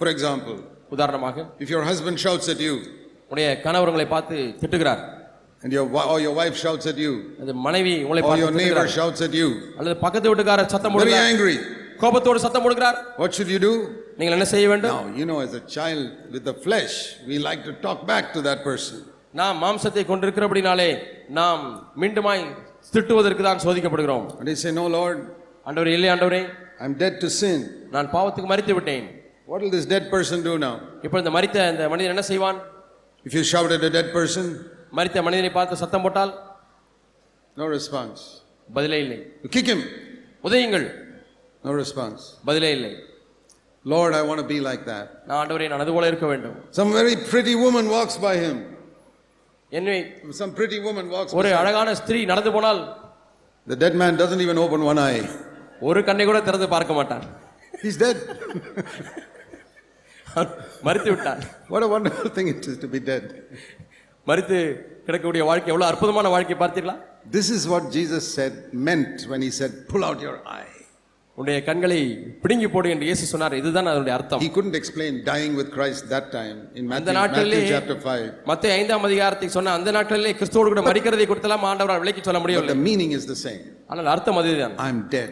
B: For example,
C: உதாரணமாக
B: if your husband shouts at you
C: உடைய கணவர் உங்களை பார்த்து திட்டுகிறார்
B: and your or your wife shouts at you
C: அது மனைவி உங்களை
B: or your
C: பார்த்து
B: neighbor shouts at you,
C: அல்லது பக்கத்து வீட்டுக்காரர் சத்தம்
B: very
C: போடுகிறார்
B: angry,
C: கோபத்தோடு சத்தம் போடுகிறார்
B: what should you do?
C: நீங்கள் என்ன செய்ய வேண்டும்
B: Now, you know, as a child with the flesh, we like to talk back to that person.
C: நாம் மாம்சத்தை கொண்டிருக்கிறபடினாலே நாம் மீண்டுமாய் திட்டுவதற்கு தான் சோதிக்கப்படுகிறோம்
B: And they say, No, Lord,
C: ஆண்டவரே இல்லை ஆண்டவரே
B: I'm dead to sin.
C: நான் பாவத்துக்கு மறித்து விட்டேன்
B: What will this dead person do now?
C: இப்போ இந்த மரித்த இந்த மனிதன் என்ன செய்வான்
B: If you shout at a dead person,
C: மரித்த மனிதனை பார்த்து சத்தம் போட்டால்
B: no response.
C: பதிலே இல்லை
B: You kick him,
C: உதயுங்கள்
B: no response.
C: பதிலே இல்லை
B: Lord, I want to be like that.
C: நான் ஆண்டவரே நான் அது போல இருக்க வேண்டும்
B: Some very pretty woman walks by him.
C: என்னை
B: Some pretty woman walks
C: ஒரு
B: by
C: அழகான ஸ்திரீ நடந்து போனால்
B: The dead man doesn't even open one eye.
C: ஒரு கண்ணை கூட திறந்து பார்க்க மாட்டான்
B: He's dead. [laughs]
C: மறித்து விட்டான்
B: a wonderful thing it is to be dead.
C: மறித்து கிடக்கக்கூடிய வாழ்க்கை எவ்வளவு அற்புதமான வாழ்க்கை பார்த்தீர்களா
B: This is what Jesus said, meant when he said, Pull out your eye.
C: உன்னுடைய கண்களை பிடுங்கி போடு என்று இயேசு சொன்னார் இதுதான் அதனுடைய அர்த்தம்
B: He couldn't explain dying with Christ that time in Matthew, Matthew chapter 5.
C: மத்திய ஐந்தாம் அதிகாரத்தை சொன்ன அந்த நாட்களிலே கிறிஸ்துவோடு கூட மறிக்கிறதை கொடுத்தலாம் ஆண்டவரால் விலைக்கு சொல்ல முடியவில்லை
B: the meaning is the same.
C: ஆனால் அர்த்தம் அதுதான்
B: I'm dead.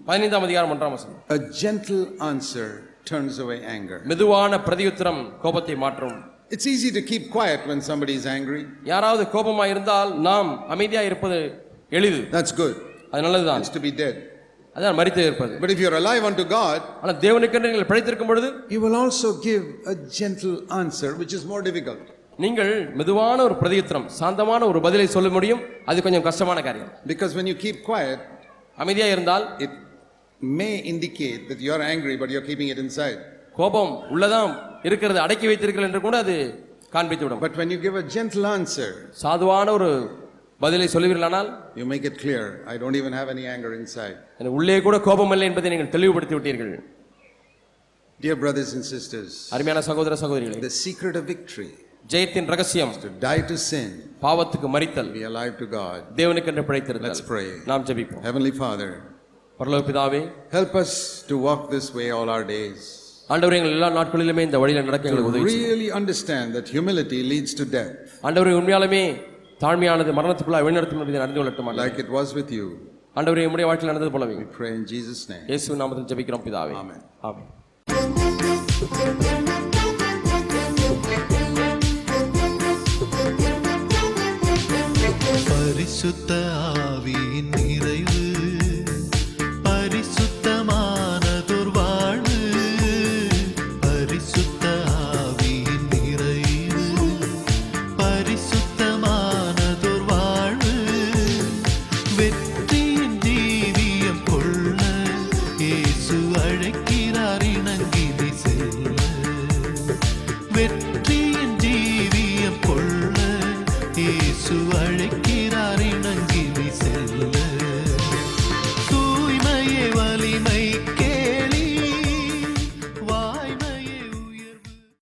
C: பதினைந்தாம் அதிகாரம் ஒன்றாம் வசனம்
B: A gentle answer turns away anger.
C: மெதுவான பிரதியுத்தரம் கோபத்தை மாற்றும்
B: It's easy to keep quiet when somebody is angry.
C: யாராவது கோபமா இருந்தால் நாம் அமைதியா இருப்பது எளிது
B: That's good.
C: அது நல்லதுதான்
B: It's to be dead.
C: அதான் மறித்து இருப்பது
B: But if you're alive unto God,
C: ஆனால் தேவனுக்கென்று நீங்கள் பிழைத்திருக்கும் பொழுது
B: you will also give a gentle answer, which is more difficult.
C: நீங்கள் மெதுவான ஒரு பிரதியுத்தரம் சாந்தமான ஒரு பதிலை சொல்ல முடியும் அது கொஞ்சம் கஷ்டமான காரியம்
B: Because when you keep quiet,
C: அமைதியா இருந்தால்
B: it may indicate that you're angry, but you're keeping it inside.
C: கோபம் உள்ளதான் இருக்கிறது அடக்கி வைத்திருக்கிறது என்று கூட அது காண்பித்து விடும்
B: But when you give a gentle answer,
C: சாதுவான ஒரு பதிலை சொல்லுவீர்களானால்
B: you make it clear, I don't even have any anger inside.
C: எனக்கு உள்ளே கூட கோபம் இல்லை என்பதை நீங்கள் தெளிவுபடுத்தி விட்டீர்கள்
B: Dear brothers and sisters,
C: அருமையான சகோதர சகோதரிகளே
B: the secret of victory
C: ஜெயத்தின் ரகசியம்
B: to die to sin,
C: பாவத்துக்கு மறித்தல்
B: be alive to God.
C: தேவனுக்கென்று
B: Let's
C: பிழைத்திருத்தல்
B: pray.
C: நாம் ஜெபிப்போம்
B: Heavenly Father,
C: பரலோக பிதாவே
B: help us to walk this way all our days.
C: ஆண்டவரே எங்கள் எல்லா நாட்களிலுமே இந்த வழியில நடக்க
B: To
C: எங்களுக்கு உதவி செய்யும்.
B: really understand that humility leads to death,
C: ஆண்டவரே உண்மையாலுமே தாழ்மையானது மரணத்துக்குள்ள வழிநடத்தும் என்பதை அறிந்து கொள்ளட்டும் ஆண்டவரே.
B: like it was with you.
C: ஆண்டவரே உம்முடைய வாழ்க்கையில் நடந்தது போலவே
B: We pray in Jesus' name.
C: இயேசு நாமத்தில் ஜெபிக்கிறோம் பிதாவே
B: Amen.
C: ஆமென்
D: பரிசுத்த ஆவியின் நிறைவு